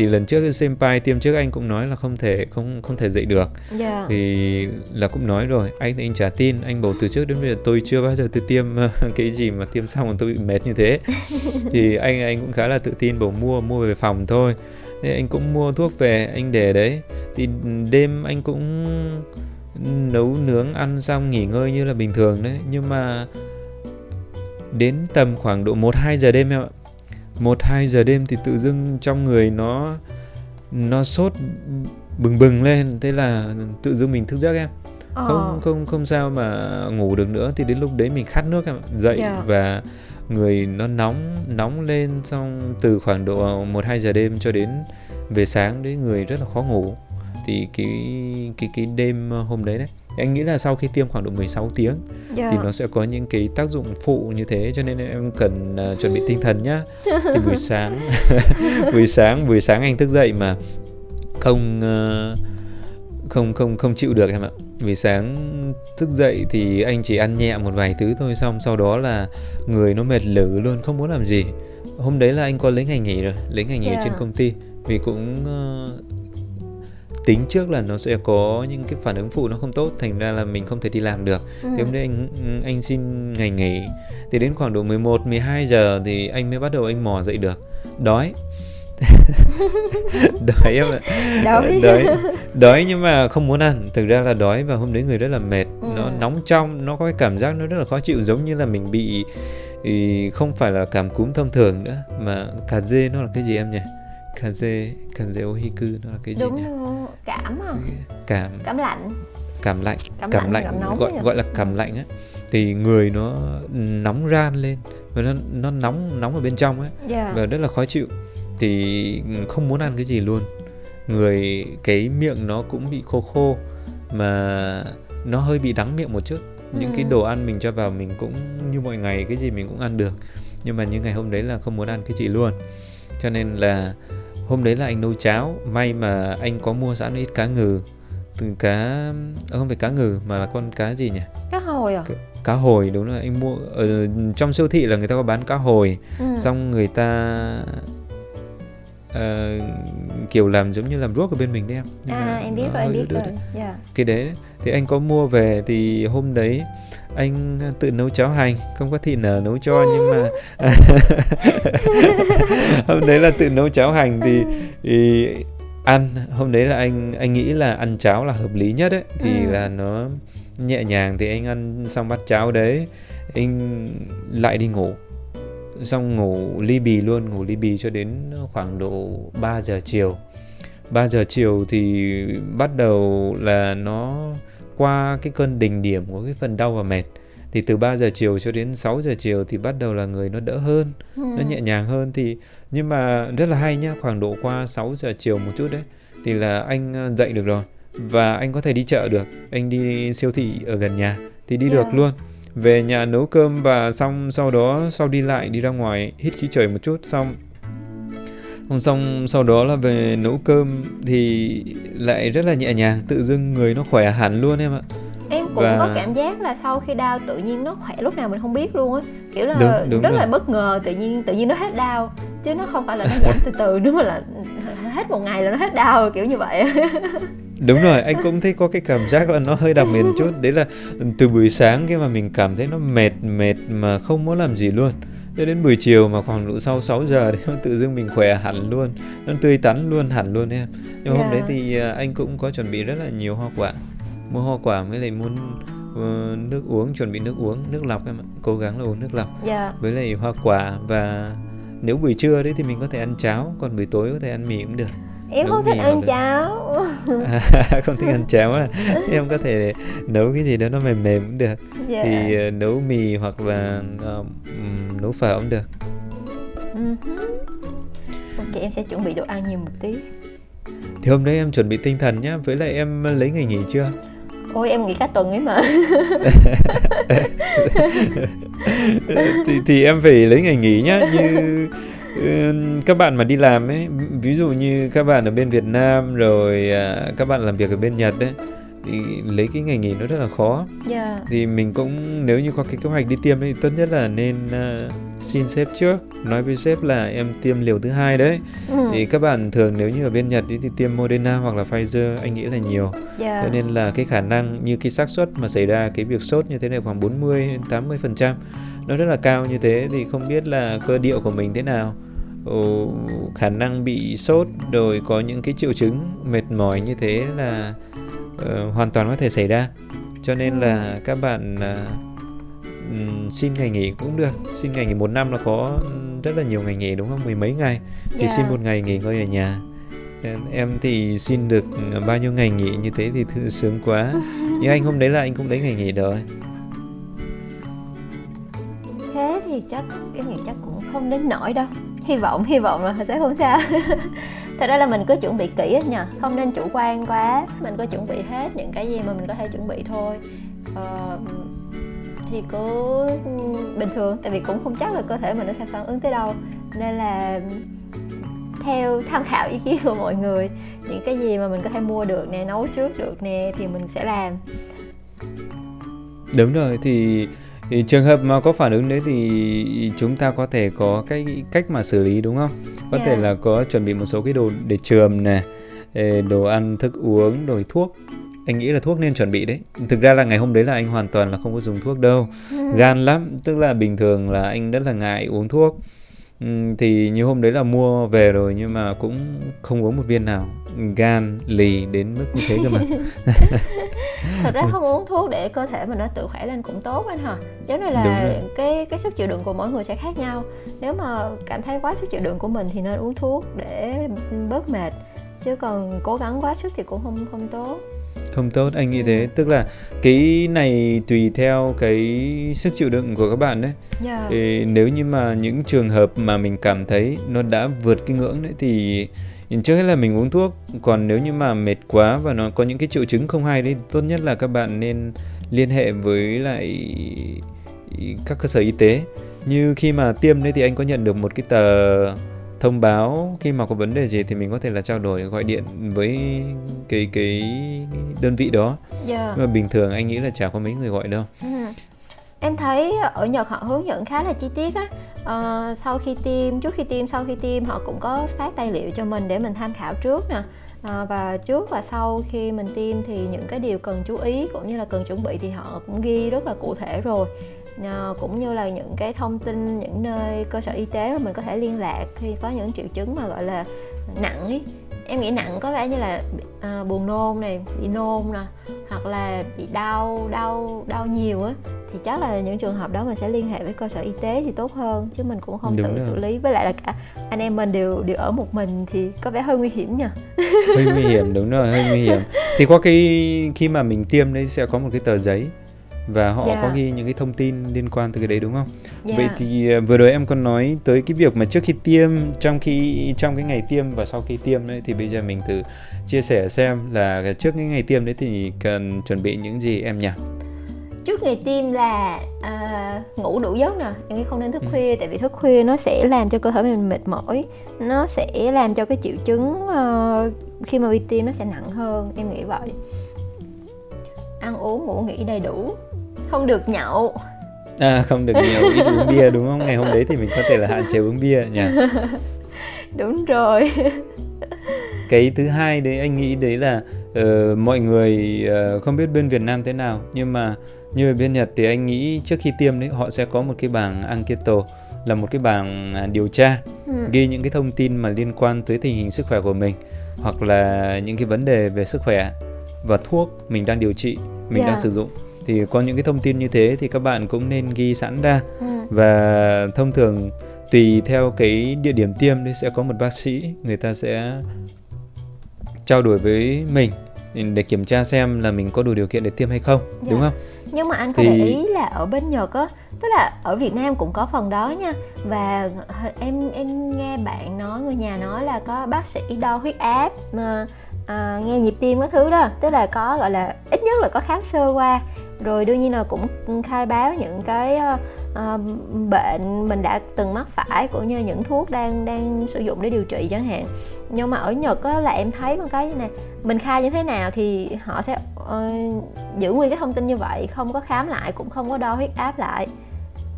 Thì lần trước senpai tiêm trước anh cũng nói là không thể không không thể dậy được. Yeah. Thì là cũng nói rồi, anh thì anh trả tin, anh bảo từ trước đến bây giờ tôi chưa bao giờ tôi tiêm cái gì mà tiêm xong mà tôi bị mệt như thế. thì anh anh cũng khá là tự tin bảo mua mua về phòng thôi. Thế anh cũng mua thuốc về anh để đấy. Thì đêm anh cũng nấu nướng ăn xong nghỉ ngơi như là bình thường đấy nhưng mà đến tầm khoảng độ 1 2 giờ đêm em ạ. 1 2 giờ đêm thì tự dưng trong người nó nó sốt bừng bừng lên thế là tự dưng mình thức giấc em. Ờ. Không không không sao mà ngủ được nữa thì đến lúc đấy mình khát nước em dậy yeah. Dạ. và người nó nóng nóng lên xong từ khoảng độ 1 2 giờ đêm cho đến về sáng đấy người rất là khó ngủ thì cái cái cái đêm hôm đấy đấy anh nghĩ là sau khi tiêm khoảng độ 16 tiếng yeah. thì dạ. nó sẽ có những cái tác dụng phụ như thế cho nên em cần uh, chuẩn bị tinh thần nhá thì buổi sáng buổi sáng buổi sáng anh thức dậy mà không uh, không không không chịu được em ạ buổi sáng thức dậy thì anh chỉ ăn nhẹ một vài thứ thôi xong sau đó là người nó mệt lử luôn không muốn làm gì hôm đấy là anh có lấy ngày nghỉ rồi lấy ngày nghỉ yeah. trên dạ. công ty vì cũng uh, tính trước là nó sẽ có những cái phản ứng phụ nó không tốt thành ra là mình không thể đi làm được. Ừ. thì hôm nay anh anh xin ngày nghỉ. Thì đến khoảng độ 11 12 giờ thì anh mới bắt đầu anh mò dậy được. Đói. Đói em ạ. Đói. đói đói nhưng mà không muốn ăn. Thực ra là đói và hôm đấy người rất là mệt. Ừ. nó nóng trong nó có cái cảm giác nó rất là khó chịu giống như là mình bị không phải là cảm cúm thông thường nữa mà cà dê nó là cái gì em nhỉ kaze kaze ohiku nó là cái gì đúng nhỉ? cảm à? Cảm. Cảm lạnh. Cảm lạnh. Cảm, cảm lạnh, lạnh gọi gọi là cảm lạnh á. Thì người nó nóng ran lên và nó nó nóng nóng ở bên trong ấy yeah. Dạ. và rất là khó chịu. Thì không muốn ăn cái gì luôn. Người cái miệng nó cũng bị khô khô mà nó hơi bị đắng miệng một chút. Những ừ. cái đồ ăn mình cho vào mình cũng như mọi ngày cái gì mình cũng ăn được. Nhưng mà như ngày hôm đấy là không muốn ăn cái gì luôn. Cho nên là hôm đấy là anh nấu cháo. May mà anh có mua sẵn ít cá ngừ. Từ cá à, không phải cá ngừ mà là con cá gì nhỉ? Cá hồi à? Cá hồi đúng là anh mua ở trong siêu thị là người ta có bán cá hồi. Ừ. xong người ta uh, kiểu làm giống như làm ruốc ở bên mình đấy em. Nhưng à em biết rồi em biết rồi. yeah. Dạ. cái đấy thì anh có mua về thì hôm đấy anh tự nấu cháo hành không có thịt nở nấu cho nhưng mà hôm đấy là tự nấu cháo hành thì, thì ăn. Hôm đấy là anh anh nghĩ là ăn cháo là hợp lý nhất ấy. Thì ừ. là nó nhẹ nhàng thì anh ăn xong bát cháo đấy anh lại đi ngủ. Xong ngủ ly bì luôn ngủ ly bì cho đến khoảng độ 3 giờ chiều. 3 giờ chiều thì bắt đầu là nó qua cái cơn đỉnh điểm của cái phần đau và mệt thì từ 3 giờ chiều cho đến 6 giờ chiều thì bắt đầu là người nó đỡ hơn ừ. nó nhẹ nhàng hơn thì nhưng mà rất là hay nhá khoảng độ qua 6 giờ chiều một chút đấy thì là anh ờ, dậy được rồi và anh có thể đi chợ được anh đi siêu thị ở gần nhà thì đi yeah. được luôn về nhà nấu cơm và xong sau đó sau đi lại đi ra ngoài hít khí trời một chút xong Hôm xong sau đó là về nấu cơm thì lại rất là nhẹ nhàng, tự dưng người nó khỏe hẳn luôn em ạ. Em cũng và... có cảm giác là sau khi đau tự nhiên nó khỏe lúc nào mình không biết luôn á. Kiểu là đúng, đúng rất rồi. là bất ngờ tự nhiên tự nhiên nó hết đau chứ nó không phải là nó giảm từ từ nữa mà là hết một ngày là nó hết đau kiểu như vậy. đúng rồi anh cũng thấy có cái cảm giác là nó hơi đặc biệt chút đấy là từ buổi sáng khi mà mình cảm thấy nó mệt mệt mà không muốn làm gì luôn cho đến buổi chiều mà khoảng độ sau 6 giờ đấy tự dưng mình khỏe hẳn luôn nó tươi tắn luôn hẳn luôn em nhưng yeah. hôm đấy thì à, anh cũng có chuẩn bị rất là nhiều hoa quả mua hoa quả với lại muốn uh, nước uống chuẩn bị nước uống nước lọc em ạ cố gắng là uống nước lọc yeah. Dạ. với lại hoa quả và nếu buổi trưa đấy thì mình có thể ăn cháo còn buổi tối có thể ăn mì cũng được em không thích ăn cháo. À, không thích ăn cháo à em có thể nấu cái gì đó nó mềm mềm cũng được. Yeah. Dạ. thì uh, nấu mì hoặc là uh, nấu phở cũng được. Uh-huh. ok em sẽ chuẩn bị đồ ăn nhiều một tí. Thì hôm đấy em chuẩn bị tinh thần nhá. Với lại em lấy ngày nghỉ chưa? Ôi em nghỉ cả tuần ấy mà. Thì, thì em phải lấy ngày nghỉ nhá. Như các bạn mà đi làm ấy ví dụ như các bạn ở bên Việt Nam rồi à, các bạn làm việc ở bên Nhật đấy thì lấy cái ngày nghỉ nó rất là khó yeah. Dạ. thì mình cũng nếu như có cái kế hoạch đi tiêm thì tốt nhất là nên uh, xin sếp trước nói với sếp là em tiêm liều thứ hai đấy ừ. thì các bạn thường nếu như ở bên Nhật thì tiêm Moderna hoặc là Pfizer anh nghĩ là nhiều yeah. Dạ. cho nên là cái khả năng như cái xác suất mà xảy ra cái việc sốt như thế này khoảng 40 80 phần trăm nó rất là cao như thế thì không biết là cơ điệu của mình thế nào. Ồ, khả năng bị sốt rồi có những cái triệu chứng mệt mỏi như thế là uh, hoàn toàn có thể xảy ra. Cho nên là các bạn uh, xin ngày nghỉ cũng được. Xin ngày nghỉ một năm là có rất là nhiều ngày nghỉ đúng không? Mười mấy ngày. Thì yeah. xin một ngày nghỉ ngơi ở nhà. Em thì xin được bao nhiêu ngày nghỉ như thế thì thư sướng quá. Nhưng anh hôm đấy là anh cũng lấy ngày nghỉ rồi thì chắc em nghĩ chắc cũng không đến nổi đâu. Hy vọng hy vọng là sẽ không sao. Thật ra là mình cứ chuẩn bị kỹ hết nha không nên chủ quan quá. Mình có chuẩn bị hết những cái gì mà mình có thể chuẩn bị thôi. Ờ, thì cứ bình thường tại vì cũng không chắc là cơ thể mình nó sẽ phản ứng tới đâu. Nên là theo tham khảo ý kiến của mọi người những cái gì mà mình có thể mua được nè nấu trước được nè thì mình sẽ làm. Đúng rồi thì thì trường hợp mà có phản ứng đấy thì chúng ta có thể có cái cách mà xử lý đúng không có yeah. thể dạ. là có chuẩn bị một số cái đồ để trường nè đồ ăn thức uống rồi thuốc anh nghĩ là thuốc nên chuẩn bị đấy thực ra là ngày hôm đấy là anh hoàn toàn là không có dùng thuốc đâu ừ. gan lắm tức là bình thường là anh rất là ngại uống thuốc thì như hôm đấy là mua về rồi nhưng mà cũng không uống một viên nào. Gan lì đến mức như thế cơ mà. Thật ra không uống thuốc để cơ thể mình nó tự khỏe lên cũng tốt anh hả giống như là cái cái sức chịu đựng của mỗi người sẽ khác nhau. Nếu mà cảm thấy quá sức chịu đựng của mình thì nên uống thuốc để bớt mệt. Chứ còn cố gắng quá sức thì cũng không không tốt không tốt anh nghĩ thế tức là cái này tùy theo cái sức chịu đựng của các bạn đấy yeah. Dạ. thì nếu như mà những trường hợp mà mình cảm thấy nó đã vượt cái ngưỡng đấy thì trước hết là mình uống thuốc còn nếu như mà mệt quá và nó có những cái triệu chứng không hay đấy tốt nhất là các bạn nên liên hệ với lại các cơ sở y tế như khi mà tiêm đấy thì anh có nhận được một cái tờ thông báo khi mà có vấn đề gì thì mình có thể là trao đổi gọi điện với cái cái đơn vị đó yeah. Dạ. nhưng mà bình thường anh nghĩ là chả có mấy người gọi đâu ừ. em thấy ở nhật họ hướng dẫn khá là chi tiết á à, sau khi tiêm trước khi tiêm sau khi tiêm họ cũng có phát tài liệu cho mình để mình tham khảo trước nè à, và trước và sau khi mình tiêm thì những cái điều cần chú ý cũng như là cần chuẩn bị thì họ cũng ghi rất là cụ thể rồi cũng như là những cái thông tin những nơi cơ sở y tế mà mình có thể liên lạc khi có những triệu chứng mà gọi là nặng ấy. Em nghĩ nặng có vẻ như là à, buồn nôn này bị nôn nè hoặc là bị đau đau đau nhiều á thì chắc là những trường hợp đó mình sẽ liên hệ với cơ sở y tế thì tốt hơn chứ mình cũng không Đúng tự rồi. xử lý. Với lại là cả anh em mình đều đều ở một mình thì có vẻ hơi nguy hiểm nha hơi nguy hiểm đúng rồi hơi nguy hiểm. Thì có cái khi mà mình tiêm đấy sẽ có một cái tờ giấy và họ yeah. có dạ. ghi những cái thông tin liên quan từ cái đấy đúng không? Yeah. Vậy dạ. thì à, vừa rồi em còn nói tới cái việc mà trước khi tiêm, trong khi trong cái ngày tiêm và sau khi tiêm đấy thì bây giờ mình thử chia sẻ xem là trước cái ngày tiêm đấy thì cần chuẩn bị những gì em nhỉ? trước ngày tiêm là uh, ngủ đủ giấc nè em nghĩ không nên thức ừ. khuya tại vì thức khuya nó sẽ làm cho cơ thể mình mệt mỏi nó sẽ làm cho cái triệu chứng uh, khi mà bị tiêm nó sẽ nặng hơn em nghĩ vậy ăn uống ngủ nghỉ đầy đủ không được nhậu. À không được nhậu ít uống bia đúng không? Ngày hôm đấy thì mình có thể là hạn chế uống bia nhỉ? Đúng rồi. Cái thứ hai đấy anh nghĩ đấy là uh, mọi người uh, không biết bên Việt Nam thế nào nhưng mà như ở bên Nhật thì anh nghĩ trước khi tiêm đấy họ sẽ có một cái bảng Anketo là một cái bảng à, điều tra ừ. ghi những cái thông tin mà liên quan tới tình hình sức khỏe của mình hoặc là những cái vấn đề về sức khỏe và thuốc mình đang điều trị mình Dạ. đang sử dụng thì có những cái thông tin như thế thì các bạn cũng nên ghi sẵn ra Ừ. và thông thường tùy theo cái địa điểm tiêm thì sẽ có một bác sĩ người ta sẽ trao đổi với mình để kiểm tra xem là mình có đủ điều kiện để tiêm hay không Dạ. đúng không nhưng mà anh có Thì- để ý là ở bên Nhật á tức là ở Việt Nam cũng có phần đó nha và em em nghe bạn nói người nhà nói là có bác sĩ đo huyết áp mà à, nghe nhịp tim các thứ đó tức là có gọi là ít nhất là có khám sơ qua. Rồi đương nhiên là cũng khai báo những cái uh, bệnh mình đã từng mắc phải cũng như những thuốc đang đang sử dụng để điều trị chẳng hạn. Nhưng mà ở Nhật á là em thấy con cái như này mình khai như thế nào thì họ sẽ uh, giữ nguyên cái thông tin như vậy không có khám lại cũng không có đo huyết áp lại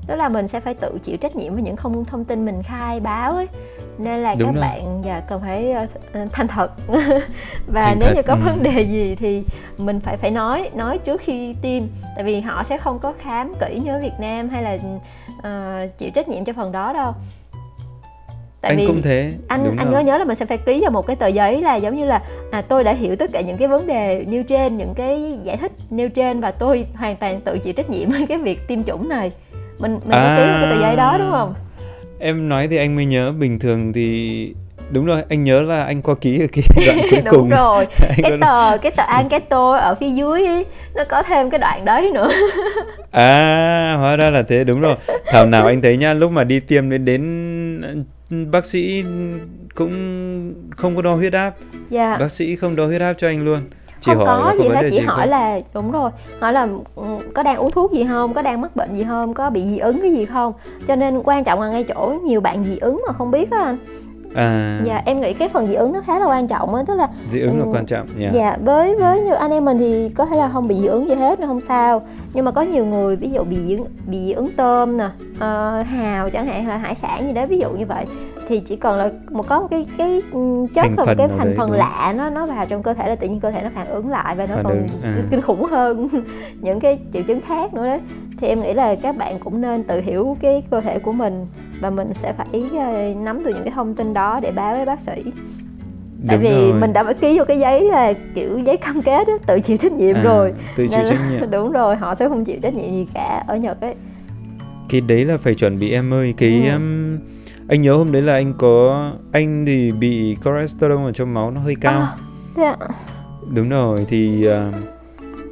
tức là mình sẽ phải tự chịu trách nhiệm với những không thông tin mình khai báo ấy nên là Đúng các rồi. bạn dạ cần phải ờ, thành thật và Thành nếu thật, như có ừ. vấn đề gì thì mình phải phải nói nói trước khi tiêm tại vì họ sẽ không có khám kỹ như ở Việt Nam hay là ờ, chịu trách nhiệm cho phần đó đâu tại anh vì cũng thế anh đúng anh rồi. nhớ nhớ là mình sẽ phải ký vào một cái tờ giấy là giống như là à, tôi đã hiểu tất cả những cái vấn đề nêu trên những cái giải thích nêu trên và tôi hoàn toàn tự chịu trách nhiệm với cái việc tiêm chủng này mình mình có ký cái tờ giấy đó đúng không? Em nói thì anh mới nhớ bình thường thì đúng rồi anh nhớ là anh có ký ở cái đoạn cuối đúng cùng. rồi. Cái tờ cái tờ an cái tôi ở phía dưới ấy, nó có thêm cái đoạn đấy nữa. À, hóa ra là thế, đúng rồi. Thảo nào anh thấy nha, lúc mà đi tiêm đến đến bác sĩ cũng không có đo huyết áp, dạ. Bác sĩ không đo huyết áp cho anh luôn. Chỉ không hỏi có gì hết chỉ hỏi không? là đúng rồi hỏi là ừ, có đang uống thuốc gì không? Có đang mắc bệnh gì không? Có bị dị ứng cái gì không? Cho nên quan trọng là ngay chỗ nhiều bạn dị ứng mà không biết á anh. À, dạ em nghĩ cái phần dị ứng nó khá là quan trọng á tức là dị ứng là ừ, quan trọng nha. dạ với với như anh em mình thì có thể là không bị dị ứng gì hết nó không sao. Nhưng mà có nhiều người ví dụ bị dị ứng bị dị ứng tôm nè ờ, hào chẳng hạn là hải sản gì đó ví dụ như vậy thì chỉ cần là một có một cái cái ừ, chất Thành phần cái thành phần lạ nó nó vào trong cơ thể là tự nhiên cơ thể nó phản ứng lại và nó Phản còn ứng, à. kinh- khủng hơn những cái triệu chứng khác nữa đấy thì em nghĩ là các bạn cũng nên tự hiểu cái cơ thể của mình và mình sẽ phải ờ, nắm được những cái thông tin đó để báo với bác sĩ tại Đúng vì rồi. mình đã phải ký vô cái giấy là kiểu giấy cam kết á, tự chịu trách nhiệm À, rồi tự chịu trách nhiệm. đúng rồi họ sẽ không chịu trách nhiệm gì cả ở nhật ấy Cái đấy là phải chuẩn bị em ơi, cái Ừ. um, anh nhớ hôm đấy là anh có anh thì bị cholesterol ở trong máu nó hơi cao. À, thế ạ Đúng rồi thì uh,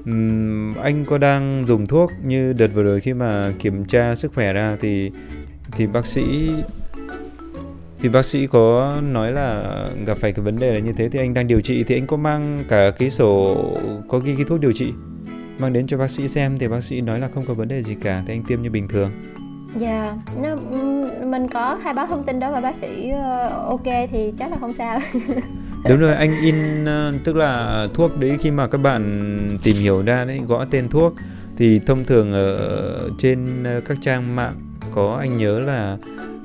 ừm, anh có đang dùng thuốc như đợt vừa rồi khi mà kiểm tra sức khỏe ra thì thì bác sĩ thì bác sĩ có nói là gặp phải cái vấn đề là như thế thì anh đang điều trị thì anh có mang cả cái sổ có ghi cái thuốc điều trị mang đến cho bác sĩ xem thì bác sĩ nói là không có vấn đề gì cả thì anh tiêm như bình thường dạ nó ừm, mình có khai báo thông tin đó và bác sĩ ờ, ok thì chắc là không sao. Đúng rồi anh in ờ, tức là thuốc đấy khi mà các bạn tìm hiểu ra đấy gõ tên thuốc thì thông thường ở trên ờ, các trang mạng có anh nhớ là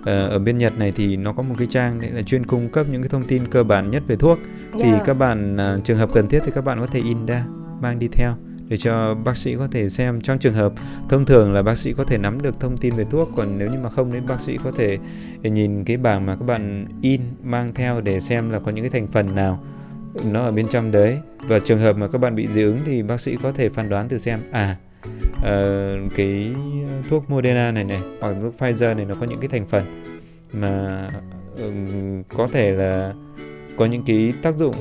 ở bên Nhật này thì nó có một cái trang đấy là chuyên cung cấp những cái thông tin cơ bản nhất về thuốc. Thì Dạ. các bạn trường hợp cần thiết thì các bạn có thể in ra mang đi theo để cho bác sĩ có thể xem. Trong trường hợp thông thường là bác sĩ có thể nắm được thông tin về thuốc còn nếu như mà không thì bác sĩ có thể nhìn cái bảng mà các bạn in mang theo để xem là có những cái thành phần nào nó ở bên trong đấy. Và trường hợp mà các bạn bị dị ứng thì bác sĩ có thể phán đoán từ xem à uh, cái thuốc Moderna này này hoặc thuốc Pfizer này nó có những cái thành phần mà ừm, có thể là có những cái tác dụng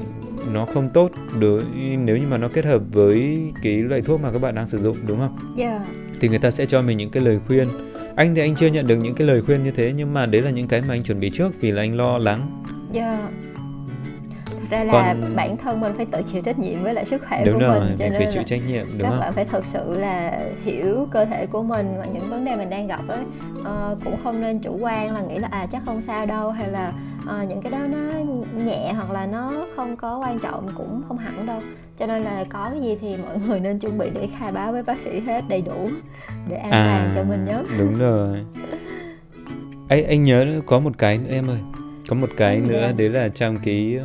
nó không tốt đối nếu như mà nó kết hợp với cái loại thuốc mà các bạn đang sử dụng đúng không? dạ Thì người ta sẽ cho mình những cái lời khuyên. Anh thì anh chưa nhận được những cái lời khuyên như thế nhưng mà đấy là những cái mà anh chuẩn bị trước vì là anh lo lắng. dạ ra là Còn- bản thân mình phải tự chịu trách nhiệm với lại sức khỏe Đúng của rồi, mình cho mình nên phải chịu trách nhiệm đúng các không? bạn phải thật sự là hiểu cơ thể của mình và những vấn đề mình đang gặp ấy Ờ, cũng không nên chủ quan là nghĩ là à chắc không sao đâu hay là ờ, những cái đó nó nhẹ hoặc là nó không có quan trọng cũng không hẳn đâu cho nên là có cái gì thì mọi người nên chuẩn bị để khai báo với bác sĩ hết đầy đủ để an toàn cho mình nhé đúng rồi. anh anh nhớ có một cái nữa em ơi. Có một cái nữa đấy là trong cái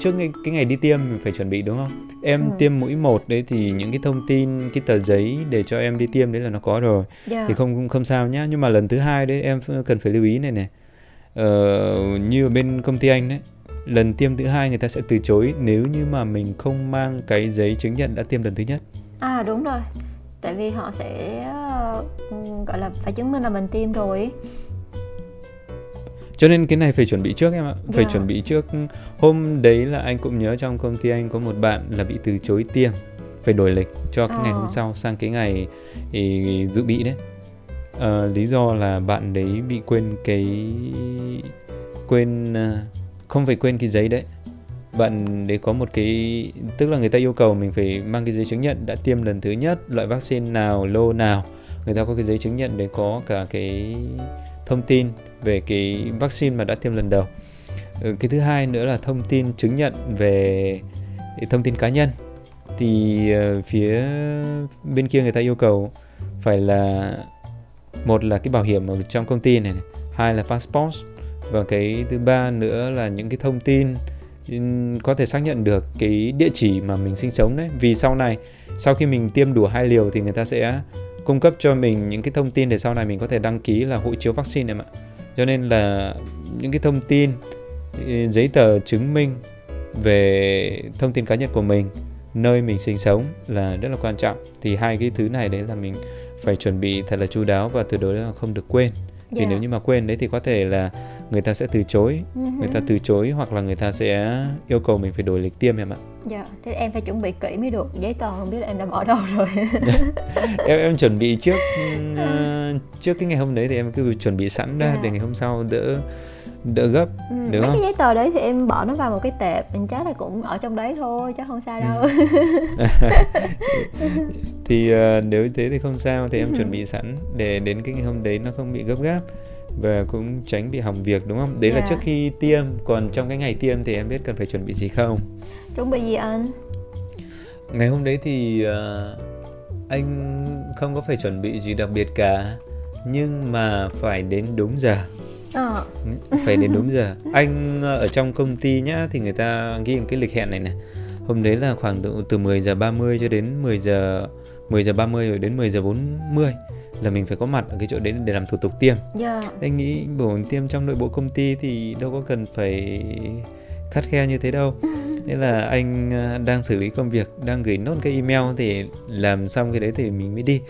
trước cái, cái ngày đi tiêm mình phải chuẩn bị đúng không? Em ừ. tiêm mũi một đấy thì những cái thông tin cái tờ giấy để cho em đi tiêm đấy là nó có rồi. Yeah. thì không không sao nhá. Nhưng mà lần thứ hai đấy em cần phải lưu ý này này. Ờ, như ở bên công ty anh đấy lần tiêm thứ hai người ta sẽ từ chối nếu như mà mình không mang cái giấy chứng nhận đã tiêm lần thứ nhất. À đúng rồi. Tại vì họ sẽ uh, gọi là phải chứng minh là mình tiêm rồi cho nên cái này phải chuẩn bị trước em ạ phải yeah. Dạ. chuẩn bị trước hôm đấy là anh cũng nhớ trong công ty anh có một bạn là bị từ chối tiêm phải đổi lịch cho cái ngày hôm ờ. sau sang cái ngày thì dự bị đấy à, lý do là bạn đấy bị quên cái quên ờ, không phải quên cái giấy đấy bạn đấy có một cái tức là người ta yêu cầu mình phải mang cái giấy chứng nhận đã tiêm lần thứ nhất loại vaccine nào lô nào người ta có cái giấy chứng nhận để có cả cái thông tin về cái vaccine mà đã tiêm lần đầu. Ừ, cái thứ hai nữa là thông tin chứng nhận về thông tin cá nhân. Thì ờ, phía bên kia người ta yêu cầu phải là một là cái bảo hiểm ở trong công ty này, này hai là passport và cái thứ ba nữa là những cái thông tin ừ, có thể xác nhận được cái địa chỉ mà mình sinh sống đấy. Vì sau này sau khi mình tiêm đủ hai liều thì người ta sẽ cung cấp cho mình những cái thông tin để sau này mình có thể đăng ký là hộ chiếu vaccine em ạ cho nên là những cái thông tin giấy tờ chứng minh về thông tin cá nhân của mình nơi mình sinh sống là rất là quan trọng thì hai cái thứ này đấy là mình phải chuẩn bị thật là chu đáo và tuyệt đối là không được quên vì yeah. Dạ. nếu như mà quên đấy thì có thể là người ta sẽ từ chối uh-huh. người ta từ chối hoặc là người ta sẽ yêu cầu mình phải đổi lịch tiêm em ạ dạ thế em phải chuẩn bị kỹ mới được giấy tờ không biết là em đã bỏ đâu rồi em em chuẩn bị trước uh, trước cái ngày hôm đấy thì em cứ chuẩn bị sẵn ra yeah. Dạ. để ngày hôm sau đỡ đỡ gấp ừ, đúng mấy không? cái giấy tờ đấy thì em bỏ nó vào một cái tệp mình chắc là cũng ở trong đấy thôi chứ không sao đâu thì uh, nếu thế thì không sao thì em chuẩn bị sẵn để đến cái ngày hôm đấy nó không bị gấp gáp và cũng tránh bị hỏng việc đúng không? Đấy yeah. là dạ. trước khi tiêm, còn trong cái ngày tiêm thì em biết cần phải chuẩn bị gì không? Chuẩn bị gì anh? Ngày hôm đấy thì uh, anh không có phải chuẩn bị gì đặc biệt cả, nhưng mà phải đến đúng giờ. À. phải đến đúng giờ. Anh ờ, ở trong công ty nhá thì người ta ghi cái lịch hẹn này này. Hôm đấy là khoảng từ, từ 10 giờ 30 cho đến 10 giờ 10 giờ 30 rồi đến 10 giờ 40 là mình phải có mặt ở cái chỗ đấy để làm thủ tục tiêm. Yeah. Dạ. Anh nghĩ bổ tiêm trong nội bộ công ty thì đâu có cần phải khắt khe như thế đâu. Nên là anh à, đang xử lý công việc, đang gửi nốt cái email thì làm xong cái đấy thì mình mới đi.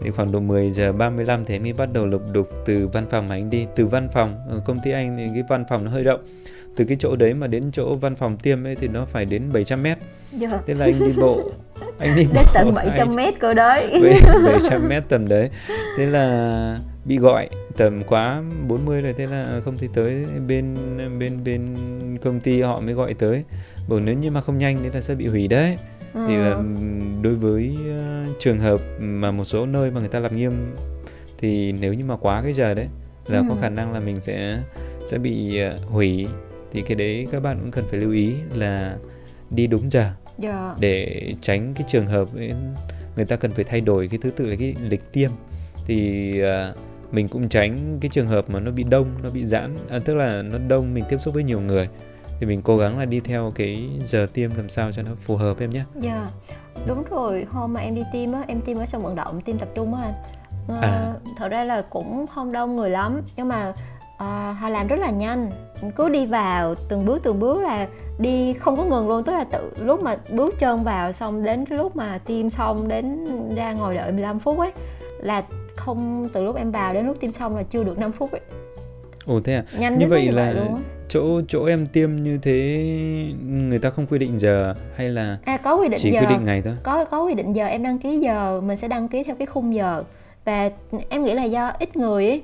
Thì khoảng độ 10 giờ 35 thì anh mới bắt đầu lục đục từ văn phòng mà anh đi. Từ văn phòng, ở công ty anh thì cái văn phòng nó hơi rộng từ cái chỗ đấy mà đến chỗ văn phòng tiêm ấy thì nó phải đến 700 mét dạ. thế là anh đi bộ anh đi đến tận 700 mét cơ đấy 700 mét tầm đấy thế là bị gọi tầm quá 40 rồi thế là không thể tới bên bên bên công ty họ mới gọi tới bởi nếu như mà không nhanh thì là sẽ bị hủy đấy ừ. thì là đối với uh, trường hợp mà một số nơi mà người ta làm nghiêm thì nếu như mà quá cái giờ đấy là ừ. có khả năng là mình sẽ sẽ bị uh, hủy thì cái đấy các bạn cũng cần phải lưu ý là đi đúng giờ yeah. Dạ. để tránh cái trường hợp người ta cần phải thay đổi cái thứ tự là cái lịch tiêm thì uh, mình cũng tránh cái trường hợp mà nó bị đông nó bị giãn à, tức là nó đông mình tiếp xúc với nhiều người thì mình cố gắng là đi theo cái giờ tiêm làm sao cho nó phù hợp em nhé. Dạ, yeah. đúng rồi. Hôm mà em đi tiêm á, em tiêm ở sân vận động, tiêm tập trung á anh. À, à. Thật ra là cũng không đông người lắm, nhưng mà à, họ làm rất là nhanh. Cứ đi vào từng bước từng bước là đi không có ngừng luôn. Tức là tự lúc mà bước chân vào xong đến cái lúc mà tiêm xong đến ra ngồi đợi 15 phút ấy là không từ lúc em vào đến lúc tiêm xong là chưa được 5 phút ấy. Ồ thế à? Nhanh như vậy là vậy chỗ chỗ em tiêm như thế người ta không quy định giờ hay là à có quy định chỉ giờ. quy định ngày thôi? Có có quy định giờ. Em đăng ký giờ mình sẽ đăng ký theo cái khung giờ. Và em nghĩ là do ít người ấy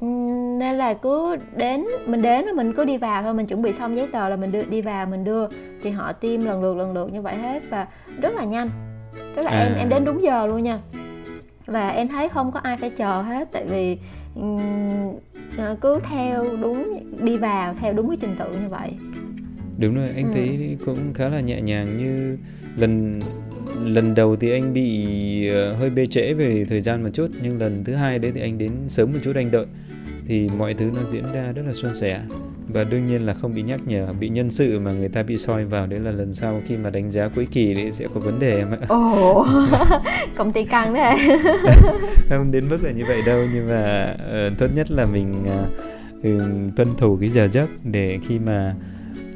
nên là cứ đến mình đến mình cứ đi vào thôi mình chuẩn bị xong giấy tờ là mình đưa đi vào mình đưa thì họ tiêm lần lượt lần lượt như vậy hết và rất là nhanh tức là à. em em đến đúng giờ luôn nha và em thấy không có ai phải chờ hết tại vì ờ, cứ theo đúng đi vào theo đúng cái trình tự như vậy đúng rồi anh ừ. thấy cũng khá là nhẹ nhàng như lần lần đầu thì anh bị ờ, hơi bê trễ về thời gian một chút nhưng lần thứ hai đấy thì anh đến sớm một chút anh đợi. Thì mọi thứ nó diễn ra rất là suôn sẻ. Và đương nhiên là không bị nhắc nhở bị nhân sự mà người ta bị soi vào. Đấy là lần sau khi mà đánh giá cuối kỳ thì sẽ có vấn đề em ạ. Ồ. Công ty căng đấy không đến mức là như vậy đâu nhưng mà uh, tốt nhất là mình uh, tuân thủ cái giờ giấc để khi mà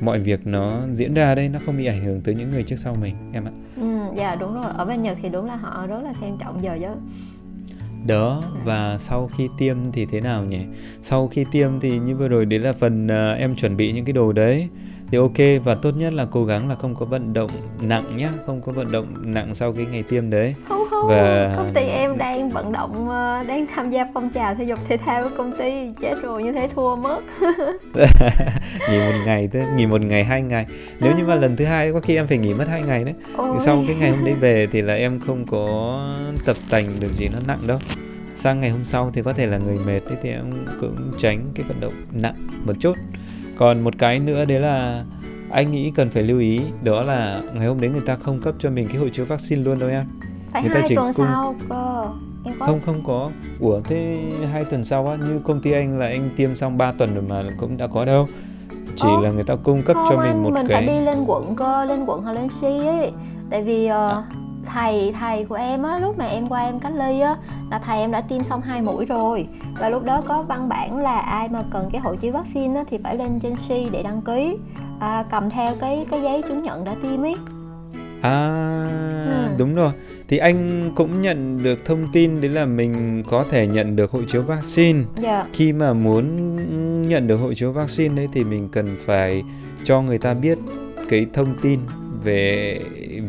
mọi việc nó diễn ra đây nó không bị ảnh hưởng tới những người trước sau mình em ạ dạ đúng rồi. Ở bên nhật thì đúng là họ rất là xem trọng giờ giấc. Đó và sau khi tiêm thì thế nào nhỉ? Sau khi tiêm thì như vừa rồi đấy là phần uh, em chuẩn bị những cái đồ đấy. Thì ok và tốt nhất là cố gắng là không có vận động nặng nhé không có vận động nặng sau cái ngày tiêm đấy. Không và công ty em đang vận động ờ, đang tham gia phong trào thể dục thể thao của công ty. Chết rồi như thế thua mất. Nghỉ một ngày thôi nghỉ một ngày hai ngày. Nếu như mà lần thứ hai có khi em phải nghỉ mất hai ngày đấy. Ôi. sau cái ngày hôm đấy về thì là em không có tập tành được gì nó nặng đâu. Sang ngày hôm sau thì có thể là người mệt thì em cũng tránh cái vận động nặng một chút. Còn một cái nữa đấy là anh nghĩ cần phải lưu ý đó là ngày hôm đấy người ta không cấp cho mình cái hộ chiếu vaccine luôn đâu em phải người hai ta chỉ tuần cung... sau cơ. Em có... không không có. Ủa thế hai tuần sau á như công ty anh là anh tiêm xong 3 tuần rồi mà cũng đã có đâu. Chỉ Ồ, là người ta cung cấp cho mình một mình cái mình phải đi lên quận cơ lên quận hoặc lên si ấy. Tại vì uh, à. thầy thầy của em á lúc mà em qua em cách ly á là thầy em đã tiêm xong hai mũi rồi. Và lúc đó có văn bản là ai mà cần cái hộ chiếu vaccine á, thì phải lên trên si để đăng ký. À, cầm theo cái cái giấy chứng nhận đã tiêm ấy À ừ. đúng rồi Thì anh cũng nhận được thông tin Đấy là mình có thể nhận được hộ chiếu vaccine yeah. Khi mà muốn nhận được hộ chiếu vaccine đấy Thì mình cần phải cho người ta biết Cái thông tin về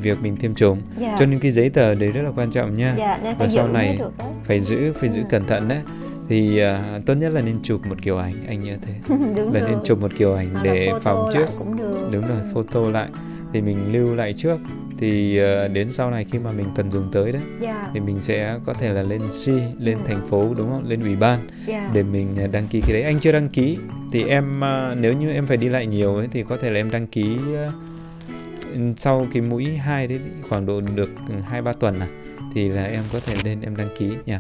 việc mình tiêm chủng yeah. cho nên cái giấy tờ đấy rất là quan trọng nha nên và sau này phải giữ phải giữ ừ. cẩn thận đấy thì uh, tốt nhất là nên chụp một kiểu ảnh anh nhớ thế đúng là rồi. nên chụp một kiểu ảnh Hoặc để phòng trước cũng được. đúng rồi photo lại thì mình lưu lại trước thì uh, đến sau này khi mà mình cần dùng tới đấy yeah. thì mình sẽ có thể là lên si lên ừ. thành phố đúng không lên ủy ban yeah. để mình ờ, đăng ký cái đấy anh chưa đăng ký thì em uh, nếu như em phải đi lại nhiều ấy thì có thể là em đăng ký sau cái mũi hai đấy khoảng độ được hai ba tuần à thì là em có thể lên em đăng ký nhỉ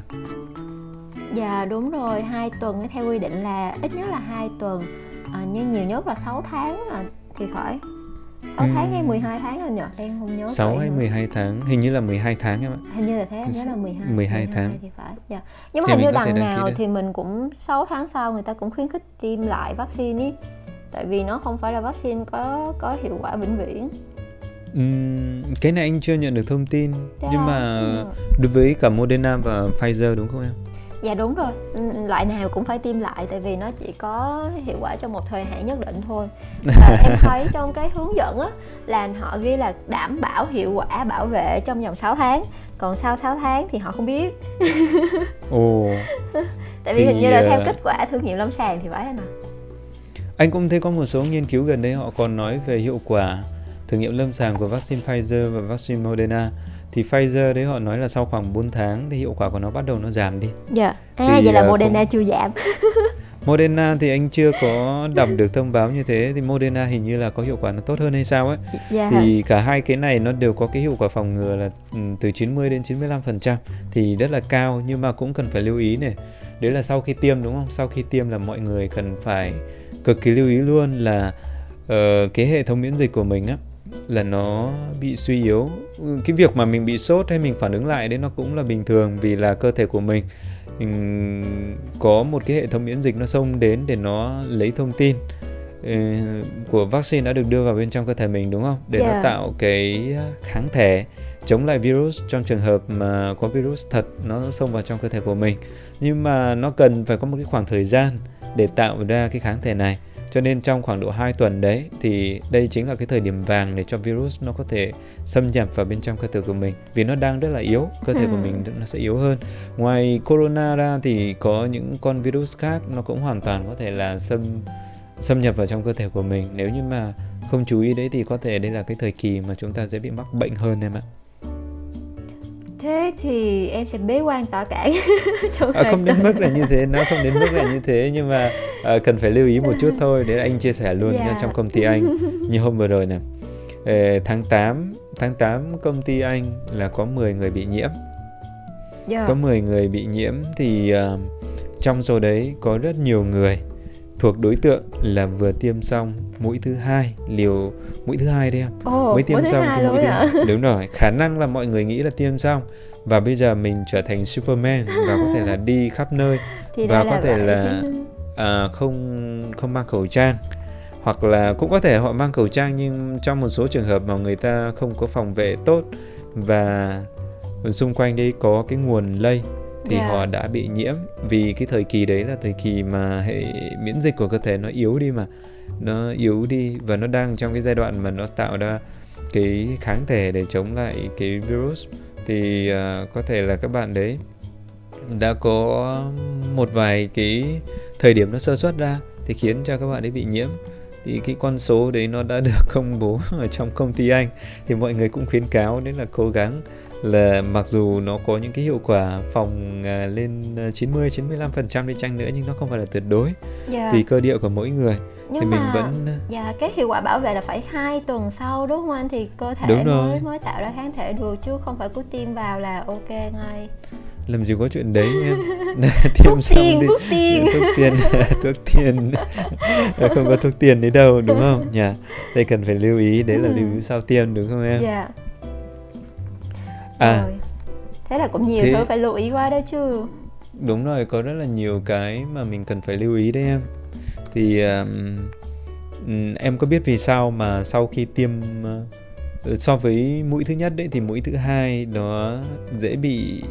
Dạ đúng rồi, hai tuần theo quy định là ít nhất là hai tuần à, Nhưng nhiều nhất là 6 tháng à, thì phải 6 ừ. tháng hay 12 tháng rồi nhỉ? Em không nhớ 6 hay 12 tháng, hình như là 12 tháng em ạ Hình như là thế, nhớ là 12 12, 12 tháng thì phải dạ. Nhưng mà thì hình như đằng nào thì mình cũng 6 tháng sau người ta cũng khuyến khích tiêm lại vaccine ý Tại vì nó không phải là vaccine có có hiệu quả vĩnh viễn Uhm, cái này anh chưa nhận được thông tin dạ. nhưng mà ừ. đối với cả Moderna và Pfizer đúng không em? Dạ đúng rồi. Loại nào cũng phải tiêm lại tại vì nó chỉ có hiệu quả trong một thời hạn nhất định thôi. Và em thấy trong cái hướng dẫn á là họ ghi là đảm bảo hiệu quả bảo vệ trong vòng 6 tháng còn sau 6 tháng thì họ không biết. Ồ. Tại vì thì... hình như là theo kết quả thử nghiệm lâm sàng thì phải anh à anh cũng thấy có một số nghiên cứu gần đây họ còn nói về hiệu quả thử nghiệm lâm sàng của vaccine Pfizer và vaccine Moderna thì Pfizer đấy họ nói là sau khoảng 4 tháng thì hiệu quả của nó bắt đầu nó giảm đi. Dạ. À thì, vậy là uh, Moderna cũng... chưa giảm. Moderna thì anh chưa có đọc được thông báo như thế thì Moderna hình như là có hiệu quả nó tốt hơn hay sao ấy. Dạ. Thì cả hai cái này nó đều có cái hiệu quả phòng ngừa là ừ, từ 90 đến 95% thì rất là cao nhưng mà cũng cần phải lưu ý này. Đấy là sau khi tiêm đúng không? Sau khi tiêm là mọi người cần phải cực kỳ lưu ý luôn là uh, cái hệ thống miễn dịch của mình á là nó bị suy yếu. Cái việc mà mình bị sốt hay mình phản ứng lại đấy nó cũng là bình thường vì là cơ thể của mình, mình có một cái hệ thống miễn dịch nó xông đến để nó lấy thông tin ừ, của vaccine đã được đưa vào bên trong cơ thể mình đúng không? Để yeah. nó tạo cái kháng thể chống lại virus trong trường hợp mà có virus thật nó xông vào trong cơ thể của mình. Nhưng mà nó cần phải có một cái khoảng thời gian để tạo ra cái kháng thể này cho nên trong khoảng độ 2 tuần đấy thì đây chính là cái thời điểm vàng để cho virus nó có thể xâm nhập vào bên trong cơ thể của mình. Vì nó đang rất là yếu cơ thể của mình nó sẽ yếu hơn. Ngoài corona ra thì có những con virus khác nó cũng hoàn toàn có thể là xâm xâm nhập vào trong cơ thể của mình. Nếu như mà không chú ý đấy thì có thể đây là cái thời kỳ mà chúng ta dễ bị mắc bệnh hơn em ạ thế thì em sẽ bế quan tỏa cản à, không đến mức là như thế nó không đến mức là như thế nhưng mà à, cần phải lưu ý một chút thôi để anh chia sẻ luôn yeah. nha trong công ty anh như hôm vừa rồi này Ê, tháng 8 tháng 8 công ty anh là có 10 người bị nhiễm yeah. có 10 người bị nhiễm thì uh, trong số đấy có rất nhiều người thuộc đối tượng là vừa tiêm xong mũi thứ hai liều mũi thứ hai đấy em. Ồ, mới tiêm mũi xong mũi thứ hai đúng rồi khả năng là mọi người nghĩ là tiêm xong. Và bây giờ mình trở thành superman và có thể là đi khắp nơi. Thì và có thể vậy. là à, không không mang khẩu trang. Hoặc là cũng có thể họ mang khẩu trang nhưng trong một số trường hợp mà người ta không có phòng vệ tốt. Và xung quanh đây có cái nguồn lây thì Dạ. họ đã bị nhiễm. Vì cái thời kỳ đấy là thời kỳ mà hệ miễn dịch của cơ thể nó yếu đi mà. Nó yếu đi và nó đang trong cái giai đoạn mà nó tạo ra cái kháng thể để chống lại cái virus. Thì à, có thể là các bạn đấy đã có một vài cái thời điểm nó sơ suất ra thì khiến cho các bạn ấy bị nhiễm. Thì cái con số đấy nó đã được công bố ở trong công ty anh. Thì mọi người cũng khuyến cáo đấy là cố gắng là mặc dù nó có những cái hiệu quả phòng à, lên à, 90 95% đi chăng nữa nhưng nó không phải là tuyệt đối. Dạ. tùy cơ địa của mỗi người. Nhưng thì mình mà vẫn à, dạ cái hiệu quả bảo vệ là phải hai tuần sau đúng không anh? Thì cơ thể Đúng rồi. mới mới tạo ra kháng thể được chứ không phải cứ tiêm vào là ok ngay. Làm gì có chuyện đấy em tiêm thuốc xong tiên thuốc tiên. Thuốc tiền thuốc tiền không có thuốc tiền đấy đâu đúng không? Nhỉ đây cần phải lưu ý đấy là lưu ý sau tiêm đúng không em? Dạ à. Rồi. thế là cũng nhiều thế- thứ phải lưu ý quá đó chứ. Đúng rồi có rất là nhiều cái mà mình cần phải lưu ý đấy em. Thì um, em có biết vì sao mà sau khi tiêm uh, so với mũi thứ nhất đấy thì mũi thứ hai nó dễ bị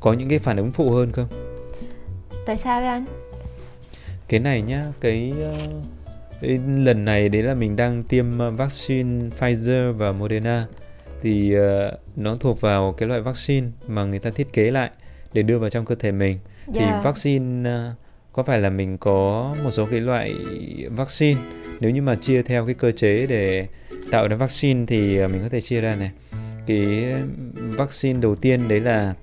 có những cái phản ứng phụ hơn không? Tại sao vậy anh? Cái này nhá cái, uh, lần này đấy là mình đang tiêm vaccine Pfizer và Moderna thì uh, nó thuộc vào cái loại vaccine mà người ta thiết kế lại để đưa vào trong cơ thể mình. Thì Dạ. vaccine uh, có phải là mình có một số cái loại vaccine? Nếu như mà chia theo cái cơ chế để tạo ra vaccine thì uh, mình có thể chia ra này. Cái vaccine đầu tiên đấy là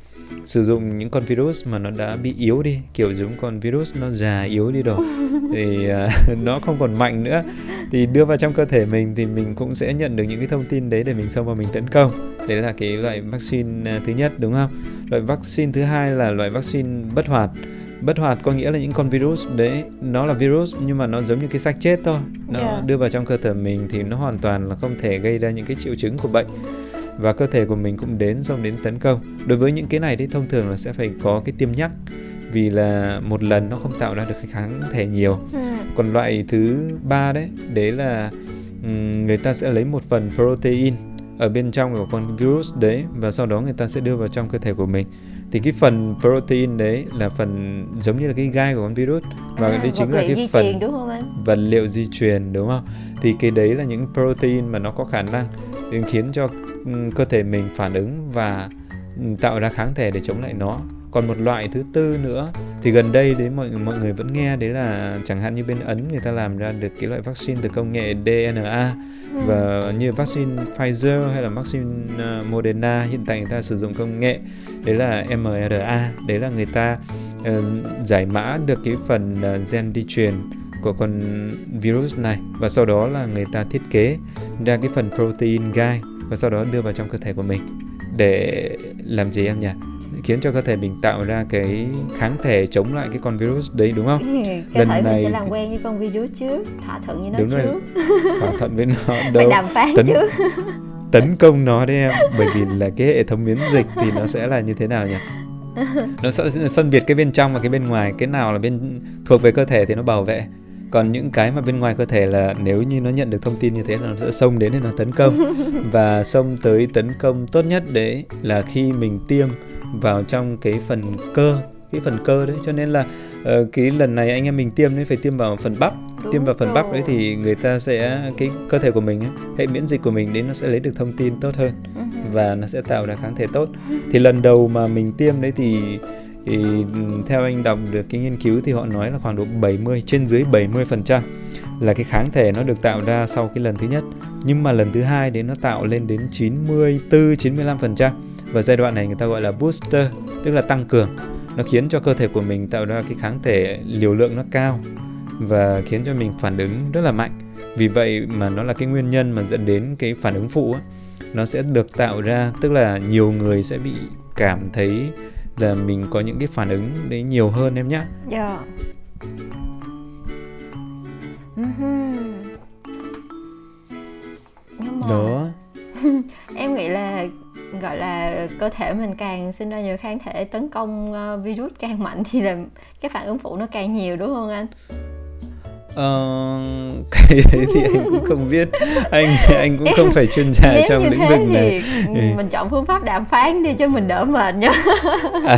sử dụng những con virus mà nó đã bị yếu đi kiểu giống con virus nó già yếu đi rồi. Thì à, nó không còn mạnh nữa. Thì đưa vào trong cơ thể mình thì mình cũng sẽ nhận được những cái thông tin đấy để mình xông vào mình tấn công. Đấy là cái loại vaccine à, thứ nhất đúng không? Loại vaccine thứ hai là loại vaccine bất hoạt. Bất hoạt có nghĩa là những con virus đấy nó là virus nhưng mà nó giống như cái xác chết thôi. Nó Dạ. đưa vào trong cơ thể mình thì nó hoàn toàn là không thể gây ra những cái triệu chứng của bệnh và cơ thể của mình cũng đến xong đến tấn công. Đối với những cái này thì thông thường là sẽ phải có cái tiêm nhắc vì là một lần nó không tạo ra được cái kháng thể nhiều. Ừ. còn loại thứ ba đấy đấy là người ta sẽ lấy một phần protein ở bên trong của con virus đấy và sau đó người ta sẽ đưa vào trong cơ thể của mình thì cái phần protein đấy là phần giống như là cái gai của con virus. Và à, đây chính vật là liệu cái di phần truyền đúng không anh? vật liệu di truyền đúng không? Thì cái đấy là những protein mà nó có khả năng khiến cho ừm, cơ thể mình phản ứng và ừm, tạo ra kháng thể để chống lại nó còn một loại thứ tư nữa thì gần đây đấy mọi mọi người vẫn nghe đấy là chẳng hạn như bên ấn người ta làm ra được cái loại vaccine từ công nghệ DNA Ừ. và như vaccine Pfizer hay là vaccine uh, Moderna hiện tại người ta sử dụng công nghệ đấy là mRNA đấy là người ta ờ, giải mã được cái phần ờ, gen di truyền của con virus này. Và sau đó là người ta thiết kế ra cái phần protein gai và sau đó đưa vào trong cơ thể của mình để làm gì em nhỉ khiến cho cơ thể mình tạo ra cái kháng thể chống lại cái con virus đấy đúng không? Cơ lần thể mình này sẽ làm quen với con virus trước thỏa thuận với nó Đúng rồi. trước. Thỏa thuận với nó phải đâu đàm phán tấn trước. tấn công nó đấy em bởi vì là cái hệ thống miễn dịch thì nó sẽ là như thế nào nhỉ? Nó sẽ phân biệt cái bên trong và cái bên ngoài cái nào là bên thuộc về cơ thể thì nó bảo vệ. Còn những cái mà bên ngoài cơ thể là nếu như nó nhận được thông tin như thế là nó sẽ xông đến để nó tấn công. Và xông tới tấn công tốt nhất đấy là khi mình tiêm vào trong cái phần cơ cái phần cơ đấy. Cho nên là ờ, cái lần này anh em mình tiêm đấy phải tiêm vào phần bắp. Đúng tiêm vào phần bắp rồi. đấy thì người ta sẽ cái cơ thể của mình ấy, hệ miễn dịch của mình đấy nó sẽ lấy được thông tin tốt hơn Ừ. và nó sẽ tạo ra kháng thể tốt. Thì lần đầu mà mình tiêm đấy thì, thì theo anh đọc được cái nghiên cứu thì họ nói là khoảng độ 70 trên dưới 70 phần trăm là cái kháng thể nó được tạo ra sau cái lần thứ nhất. Nhưng mà lần thứ hai đến nó tạo lên đến 94 95 phần trăm và giai đoạn này người ta gọi là booster tức là tăng cường nó khiến cho cơ thể của mình tạo ra cái kháng thể liều lượng nó cao và khiến cho mình phản ứng rất là mạnh vì vậy mà nó là cái nguyên nhân mà dẫn đến cái phản ứng phụ ấy, nó sẽ được tạo ra tức là nhiều người sẽ bị cảm thấy là mình có những cái phản ứng đấy nhiều hơn em nhé. Dạ. Nhưng mà Đó. em nghĩ là gọi là cơ thể mình càng sinh ra nhiều kháng thể tấn công ờ, virus càng mạnh thì là cái phản ứng phụ nó càng nhiều đúng không anh? Ờ, cái đấy thì anh cũng không biết. Anh anh cũng không phải chuyên gia Nếu trong lĩnh vực này. ừ, mình chọn phương pháp đàm phán đi cho mình đỡ mệt nha. à,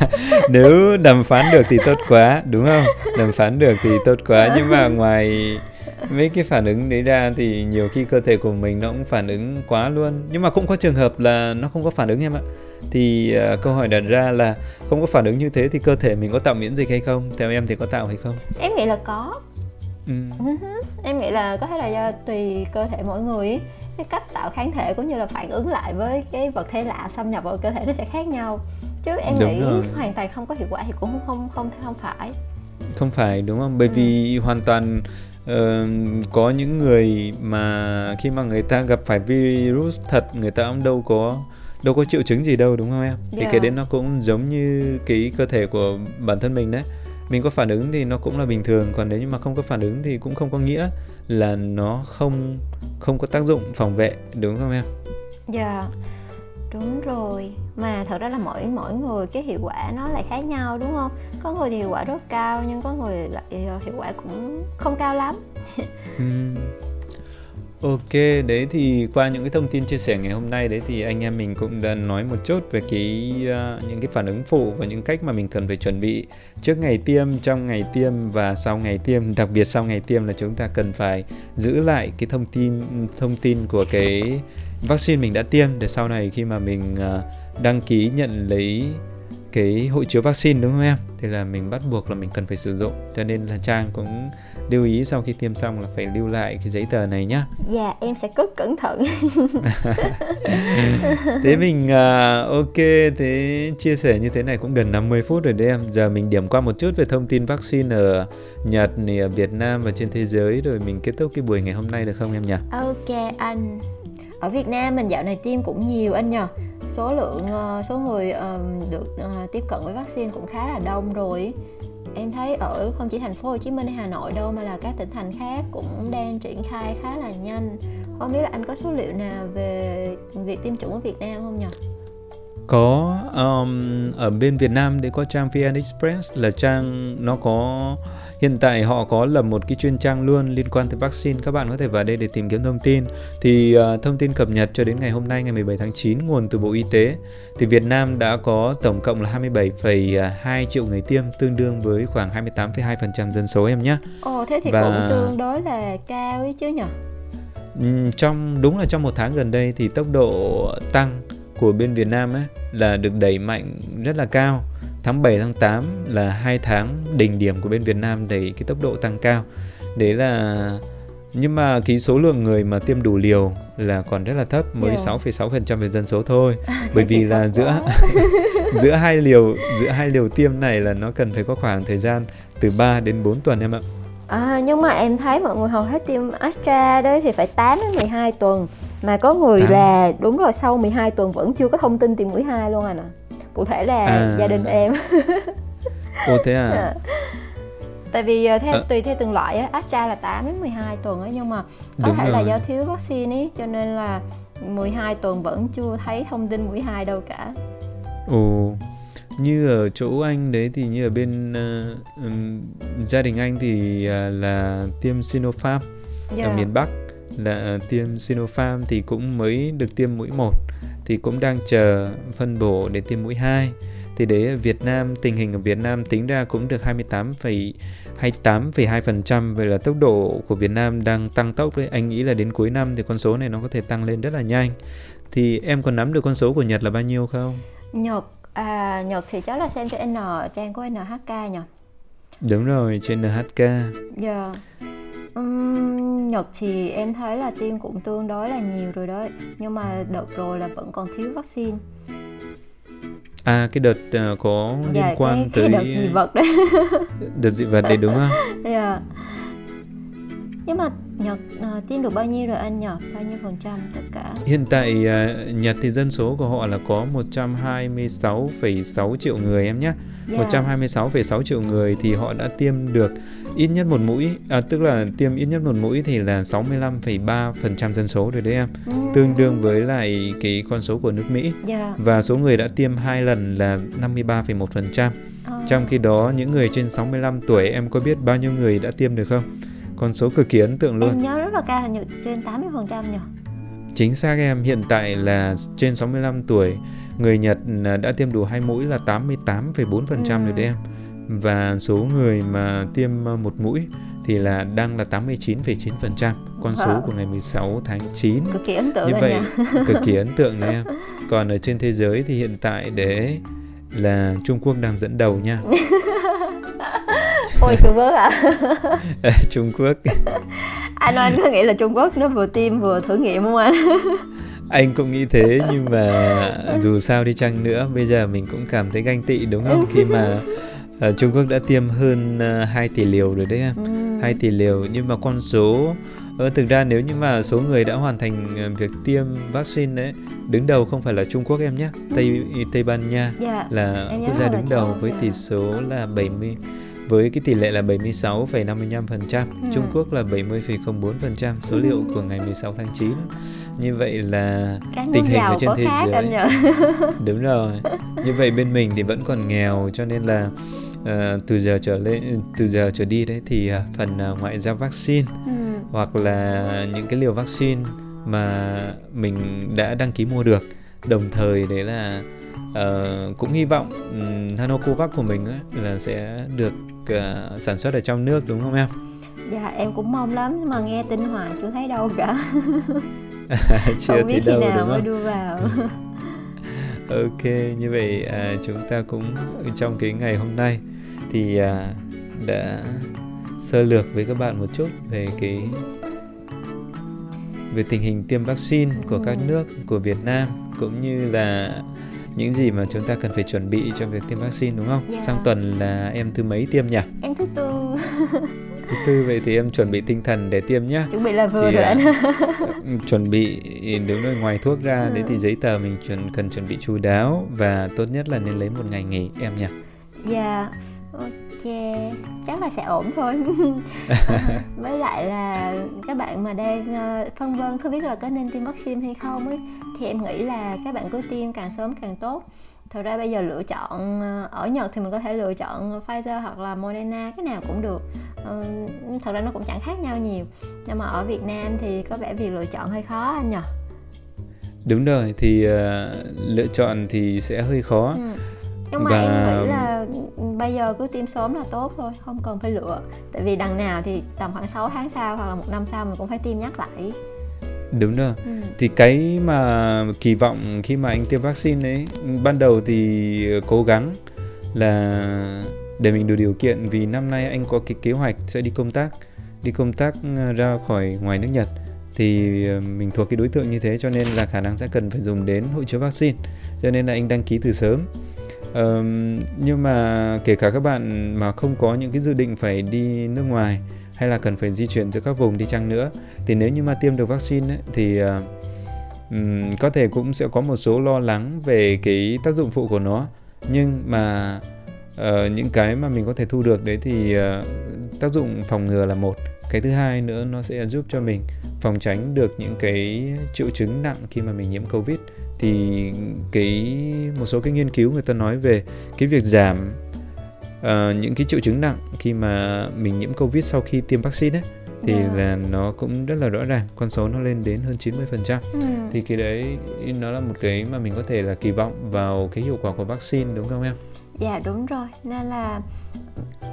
nếu đàm phán được thì tốt quá đúng không? Đàm phán được thì tốt quá. Nhưng mà ngoài mấy cái phản ứng đấy ra thì nhiều khi cơ thể của mình nó cũng phản ứng quá luôn nhưng mà cũng có trường hợp là nó không có phản ứng em ạ thì uh, câu hỏi đặt ra là không có phản ứng như thế thì cơ thể mình có tạo miễn dịch hay không theo em thì có tạo hay không Em nghĩ là có. ừ. Em nghĩ là có thể là do tùy cơ thể mỗi người cái cách tạo kháng thể cũng như là phản ứng lại với cái vật thể lạ xâm nhập vào cơ thể nó sẽ khác nhau. Chứ em Đúng nghĩ rồi. hoàn toàn không có hiệu quả thì cũng không không không không phải. không phải đúng không bởi Ừ. vì hoàn toàn có những người mà khi mà người ta gặp phải virus thật người ta cũng đâu có đâu có triệu chứng gì đâu đúng không em thì Dạ. cái đấy nó cũng giống như cái cơ thể của bản thân mình đấy mình có phản ứng thì nó cũng là bình thường còn nếu như mà không có phản ứng thì cũng không có nghĩa là nó không không có tác dụng phòng vệ đúng không em Dạ. Đúng rồi. Mà thật ra là mỗi mỗi người cái hiệu quả nó lại khác nhau đúng không? Có người thì hiệu quả rất cao nhưng có người lại ờ, hiệu quả cũng không cao lắm. Ừ. Ok, đấy thì qua những cái thông tin chia sẻ ngày hôm nay đấy thì anh em mình cũng đã nói một chút về cái uh, những cái phản ứng phụ và những cách mà mình cần phải chuẩn bị trước ngày tiêm, trong ngày tiêm và sau ngày tiêm, đặc biệt sau ngày tiêm là chúng ta cần phải giữ lại cái thông tin thông tin của cái vaccine mình đã tiêm để sau này khi mà mình uh, đăng ký nhận lấy cái hộ chiếu vaccine đúng không em? Thì là mình bắt buộc là mình cần phải sử dụng. Cho nên là Trang cũng lưu ý sau khi tiêm xong là phải lưu lại cái giấy tờ này nhá. Dạ, em sẽ cất cẩn thận. Thế mình à, ok, thế chia sẻ như thế này cũng gần 50 phút rồi đấy em. Giờ mình điểm qua một chút về thông tin vaccine ở Nhật này, ở Việt Nam và trên thế giới rồi mình kết thúc cái buổi ngày hôm nay được không em nhỉ? Ok anh. Ở Việt Nam mình dạo này tiêm cũng nhiều anh nhờ. Số lượng ờ, số người ờ, được ờ, tiếp cận với vaccine cũng khá là đông rồi. Em thấy ở không chỉ thành phố Hồ Chí Minh hay Hà Nội đâu mà là các tỉnh thành khác cũng đang triển khai khá là nhanh. Không biết là anh có số liệu nào về việc tiêm chủng ở Việt Nam không nhỉ? Có um, ở bên Việt Nam để có trang VN Express là trang nó có hiện tại họ có lập một cái chuyên trang luôn liên quan tới vaccine các bạn có thể vào đây để tìm kiếm thông tin thì uh, thông tin cập nhật cho đến ngày hôm nay ngày 17 tháng 9 nguồn từ Bộ Y tế thì Việt Nam đã có tổng cộng là 27,2 triệu người tiêm tương đương với khoảng 28,2% dân số em nhé Ồ thế thì Và- cũng tương đối là cao ấy chứ nhỉ? Trong đúng là trong một tháng gần đây thì tốc độ tăng của bên Việt Nam ấy là được đẩy mạnh rất là cao. Tháng 7 tháng 8 là hai tháng đỉnh điểm của bên Việt Nam đẩy cái tốc độ tăng cao. Đấy là nhưng mà cái số lượng người mà tiêm đủ liều là còn rất là thấp, mới Dạ. 6,6% về dân số thôi. Bởi vì là giữa giữa hai liều giữa hai liều tiêm này là nó cần phải có khoảng thời gian từ 3 đến 4 tuần em ạ. À, nhưng mà em thấy mọi người hầu hết tiêm Astra đấy thì phải 8 đến 12 tuần Mà có người Tám. là đúng rồi sau 12 tuần vẫn chưa có thông tin tiêm mũi 2 luôn anh ạ Cụ thể là À. gia đình em Ô thế à? Tại vì ờ, theo, Ờ. tùy theo từng loại á, Astra là 8 đến 12 tuần ấy Nhưng mà có Đúng thể là rồi. do thiếu vaccine ấy Cho nên là 12 tuần vẫn chưa thấy thông tin mũi 2 đâu cả Ồ, như ở chỗ anh đấy thì như ở bên ờ, ừm, gia đình anh thì à, là tiêm Sinopharm Dạ. ở miền Bắc là tiêm Sinopharm thì cũng mới được tiêm mũi 1 thì cũng đang chờ phân bổ để tiêm mũi 2. Thì đấy Việt Nam tình hình ở Việt Nam tính ra cũng được 28 28,2% vậy là tốc độ của Việt Nam đang tăng tốc đấy. Anh nghĩ là đến cuối năm thì con số này nó có thể tăng lên rất là nhanh. Thì em còn nắm được con số của Nhật là bao nhiêu không? Nhật, à, Nhật thì cháu là xem trên N, trang của NHK nhỉ Đúng rồi, trên NHK. Dạ. Ừm, Nhật thì em thấy là tiêm cũng tương đối là nhiều rồi đấy Nhưng mà đợt rồi là vẫn còn thiếu vaccine À cái đợt ờ, có liên Dạ, quan cái, tới cái đợt dị vật đấy đợt dị vật đấy đúng không? Dạ. Nhưng mà Nhật uh, tiêm được bao nhiêu rồi anh nhờ? Bao nhiêu phần trăm tất cả? Hiện tại uh, Nhật thì dân số của họ là có 126,6 triệu người em nhé. Yeah. 126,6 triệu người thì họ đã tiêm được ít nhất một mũi, à, tức là tiêm ít nhất một mũi thì là 65,3% dân số rồi đấy em. Mm. Tương đương với lại cái con số của nước Mỹ. Yeah. Và số người đã tiêm hai lần là 53,1%. Oh. Trong khi đó những người trên 65 tuổi em có biết bao nhiêu người đã tiêm được không? Con số cực kỳ ấn tượng luôn. Em nhớ rất là cao, như trên 80% nhỉ? Chính xác em, hiện tại là trên 65 tuổi, người Nhật à, đã tiêm đủ hai mũi là 88,4% ừ. rồi đấy em. Và số người mà tiêm à, một mũi thì là đang là 89,9%, con số wow. của ngày 16 tháng 9. Cực kỳ ấn tượng Như vậy, cực kỳ ấn tượng đấy em. Còn ở trên thế giới thì hiện tại để là Trung Quốc đang dẫn đầu nha. Ôi Trung Quốc hả? Trung Quốc Anh anh có nghĩ là Trung Quốc nó vừa tiêm vừa thử nghiệm không anh? Anh cũng nghĩ thế nhưng mà dù sao đi chăng nữa bây giờ mình cũng cảm thấy ganh tị đúng không khi mà uh, Trung Quốc đã tiêm hơn uh, ờ, 2 tỷ liều rồi đấy em ừ. 2 tỷ liều nhưng mà con số uh, thực ra nếu như mà số người đã hoàn thành việc tiêm vaccine đấy đứng đầu không phải là Trung Quốc em nhé Tây Tây Ban Nha yeah. Dạ, là quốc gia đứng đầu với tỷ số là 70 với cái tỷ lệ là 76,55%, ừ. Trung Quốc là 70,04%, số liệu ừ. của ngày 16 tháng 9. Như vậy là Cái tình hình ở trên thế giới. Đúng rồi. Như vậy bên mình thì vẫn còn nghèo cho nên là uh, từ giờ trở lên từ giờ trở đi đấy thì uh, phần uh, ngoại giao vaccine ừ. hoặc là những cái liều vaccine mà mình đã đăng ký mua được đồng thời đấy là uh, cũng hy vọng um, Hanocovax của mình ấy, là sẽ được uh, sản xuất ở trong nước đúng không em? Dạ em cũng mong lắm nhưng mà nghe tin hoài chưa thấy đâu cả. chưa không biết khi đâu, nào mới đưa vào. ok như vậy à, chúng ta cũng trong cái ngày hôm nay thì à, đã sơ lược với các bạn một chút về cái về tình hình tiêm vaccine của các ừ. nước của Việt Nam cũng như là những gì mà chúng ta cần phải chuẩn bị cho việc tiêm vaccine đúng không? Yeah. Dạ. Sang tuần là em thứ mấy tiêm nhỉ? Em thứ tư. thứ tư vậy thì em chuẩn bị tinh thần để tiêm nhá. Chuẩn bị là vừa thì, rồi à, anh. chuẩn bị nếu nói ngoài thuốc ra ừ. đấy thì giấy tờ mình chuẩn cần chuẩn bị chú đáo và tốt nhất là nên lấy một ngày nghỉ em nhỉ. Dạ. Yeah ok chắc là sẽ ổn thôi với lại là các bạn mà đang ờ, phân vân không biết là có nên tiêm vaccine hay không ấy thì em nghĩ là các bạn cứ tiêm càng sớm càng tốt. Thật ra bây giờ lựa chọn ờ, ở Nhật thì mình có thể lựa chọn Pfizer hoặc là Moderna cái nào cũng được. Ừ, thật ra nó cũng chẳng khác nhau nhiều. Nhưng mà ở Việt Nam thì có vẻ việc lựa chọn hơi khó anh nhỉ đúng rồi thì uh, lựa chọn thì sẽ hơi khó. Ừ. Nhưng mà và... em nghĩ là bây giờ cứ tiêm sớm là tốt thôi không cần phải lựa. Tại vì đằng nào thì tầm khoảng 6 tháng sau hoặc là một năm sau mình cũng phải tiêm nhắc lại đúng rồi. Ừ. thì cái mà kỳ vọng khi mà anh tiêm vaccine ấy ban đầu thì cố gắng là để mình đủ điều kiện vì năm nay anh có cái kế hoạch sẽ đi công tác đi công tác ờ, ra khỏi ngoài nước Nhật. Thì ờ, mình thuộc cái đối tượng như thế cho nên là khả năng sẽ cần phải dùng đến hộ chiếu vaccine. Cho nên là anh đăng ký từ sớm. Uh, nhưng mà kể cả các bạn mà không có những cái dự định phải đi nước ngoài hay là cần phải di chuyển giữa các vùng đi chăng nữa. Thì nếu như mà tiêm được vaccine ấy, thì um, có thể cũng sẽ có một số lo lắng về cái tác dụng phụ của nó. Nhưng mà uh, những cái mà mình có thể thu được đấy thì uh, tác dụng phòng ngừa là một. Cái thứ hai nữa nó sẽ giúp cho mình phòng tránh được những cái triệu chứng nặng khi mà mình nhiễm covid. Thì cái một số cái nghiên cứu người ta nói về cái việc giảm uh, những cái triệu chứng nặng khi mà mình nhiễm covid sau khi tiêm vaccine ấy thì yeah. Dạ. là nó cũng rất là rõ ràng con số nó lên đến hơn 90% ừ. thì cái đấy nó là một cái mà mình có thể là kỳ vọng vào cái hiệu quả của vaccine đúng không em? Dạ đúng rồi. Nên là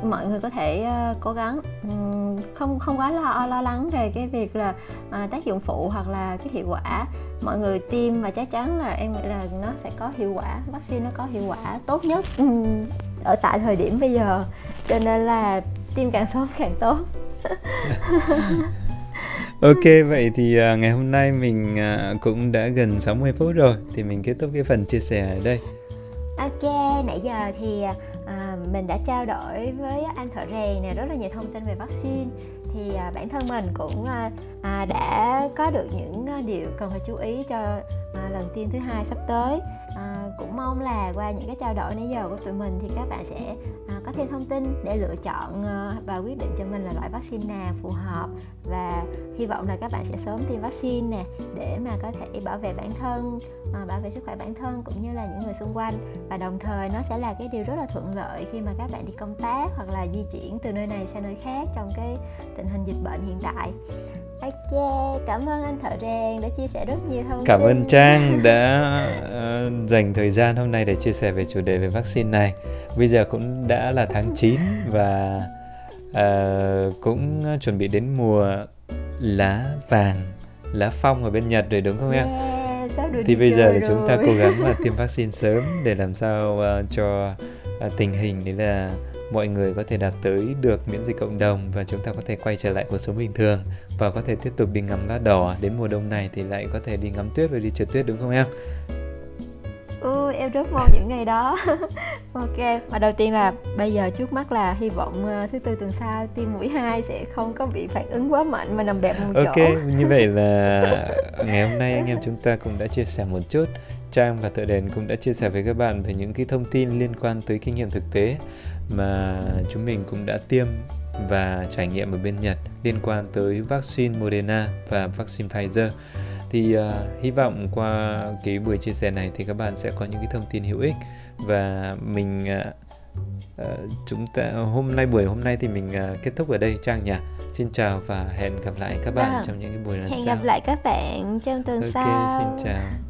mọi người có thể uh, cố gắng. Um, không không quá lo lo lắng về cái việc là uh, tác dụng phụ hoặc là cái hiệu quả. Mọi người tiêm và chắc chắn là em nghĩ là nó sẽ có hiệu quả vaccine nó có hiệu quả tốt nhất um, ở tại thời điểm bây giờ. Cho nên là tiêm càng sớm càng tốt. Ok vậy thì uh, ngày hôm nay mình uh, cũng đã gần 60 phút rồi thì mình kết thúc cái phần chia sẻ ở đây. Ok, nãy giờ thì à, mình đã trao đổi với anh thợ rèn này rất là nhiều thông tin về vaccine. Thì à, bản thân mình cũng à, à, đã có được những à, điều cần phải chú ý cho à, lần tiêm thứ hai sắp tới à, cũng mong là qua những cái trao đổi nãy giờ của tụi mình thì các bạn sẽ à, có thêm thông tin để lựa chọn à, và quyết định cho mình là loại vaccine nào phù hợp. Và hy vọng là các bạn sẽ sớm tiêm vaccine nè để mà có thể bảo vệ bản thân à, bảo vệ sức khỏe bản thân cũng như là những người xung quanh. Và đồng thời nó sẽ là cái điều rất là thuận lợi khi mà các bạn đi công tác hoặc là di chuyển từ nơi này sang nơi khác trong cái tình hình dịch bệnh hiện tại. Ok, cảm ơn anh thợ rèn đã chia sẻ rất nhiều thông Cảm tin. ơn Trang đã uh, dành thời gian hôm nay để chia sẻ về chủ đề về vaccine này. Bây giờ cũng đã là tháng 9 và uh, cũng chuẩn bị đến mùa lá vàng, lá phong ở bên Nhật rồi đúng không em? Yeah, được Thì bây giờ là chúng ta cố gắng là tiêm vaccine sớm để làm sao uh, cho uh, tình hình đấy là mọi người có thể đạt tới được miễn dịch cộng đồng và chúng ta có thể quay trở lại cuộc sống bình thường và có thể tiếp tục đi ngắm lá đỏ. Đến mùa đông này thì lại có thể đi ngắm tuyết và đi trượt tuyết đúng không em? Ừ, em rất mong những ngày đó. Ok, và đầu tiên là bây giờ trước mắt là hy vọng ờ, thứ tư tuần sau tiêm mũi 2 sẽ không có bị phản ứng quá mạnh mà nằm bẹp một Ok, chỗ như vậy là ngày hôm nay anh em chúng ta cũng đã chia sẻ một chút. Trang và Thợ Đèn cũng đã chia sẻ với các bạn về những cái thông tin liên quan tới kinh nghiệm thực tế mà chúng mình cũng đã tiêm và trải nghiệm ở bên Nhật liên quan tới vaccine Moderna và vaccine Pfizer. Thì uh, hy vọng qua cái buổi chia sẻ này thì các bạn sẽ có những cái thông tin hữu ích và mình uh, uh, chúng ta hôm nay buổi hôm nay thì mình uh, kết thúc ở đây Trang nhỉ. Xin chào và hẹn gặp lại các bạn Vâng. trong những cái buổi lần Hẹn sau. gặp lại các bạn trong tuần Ok, sau xin chào.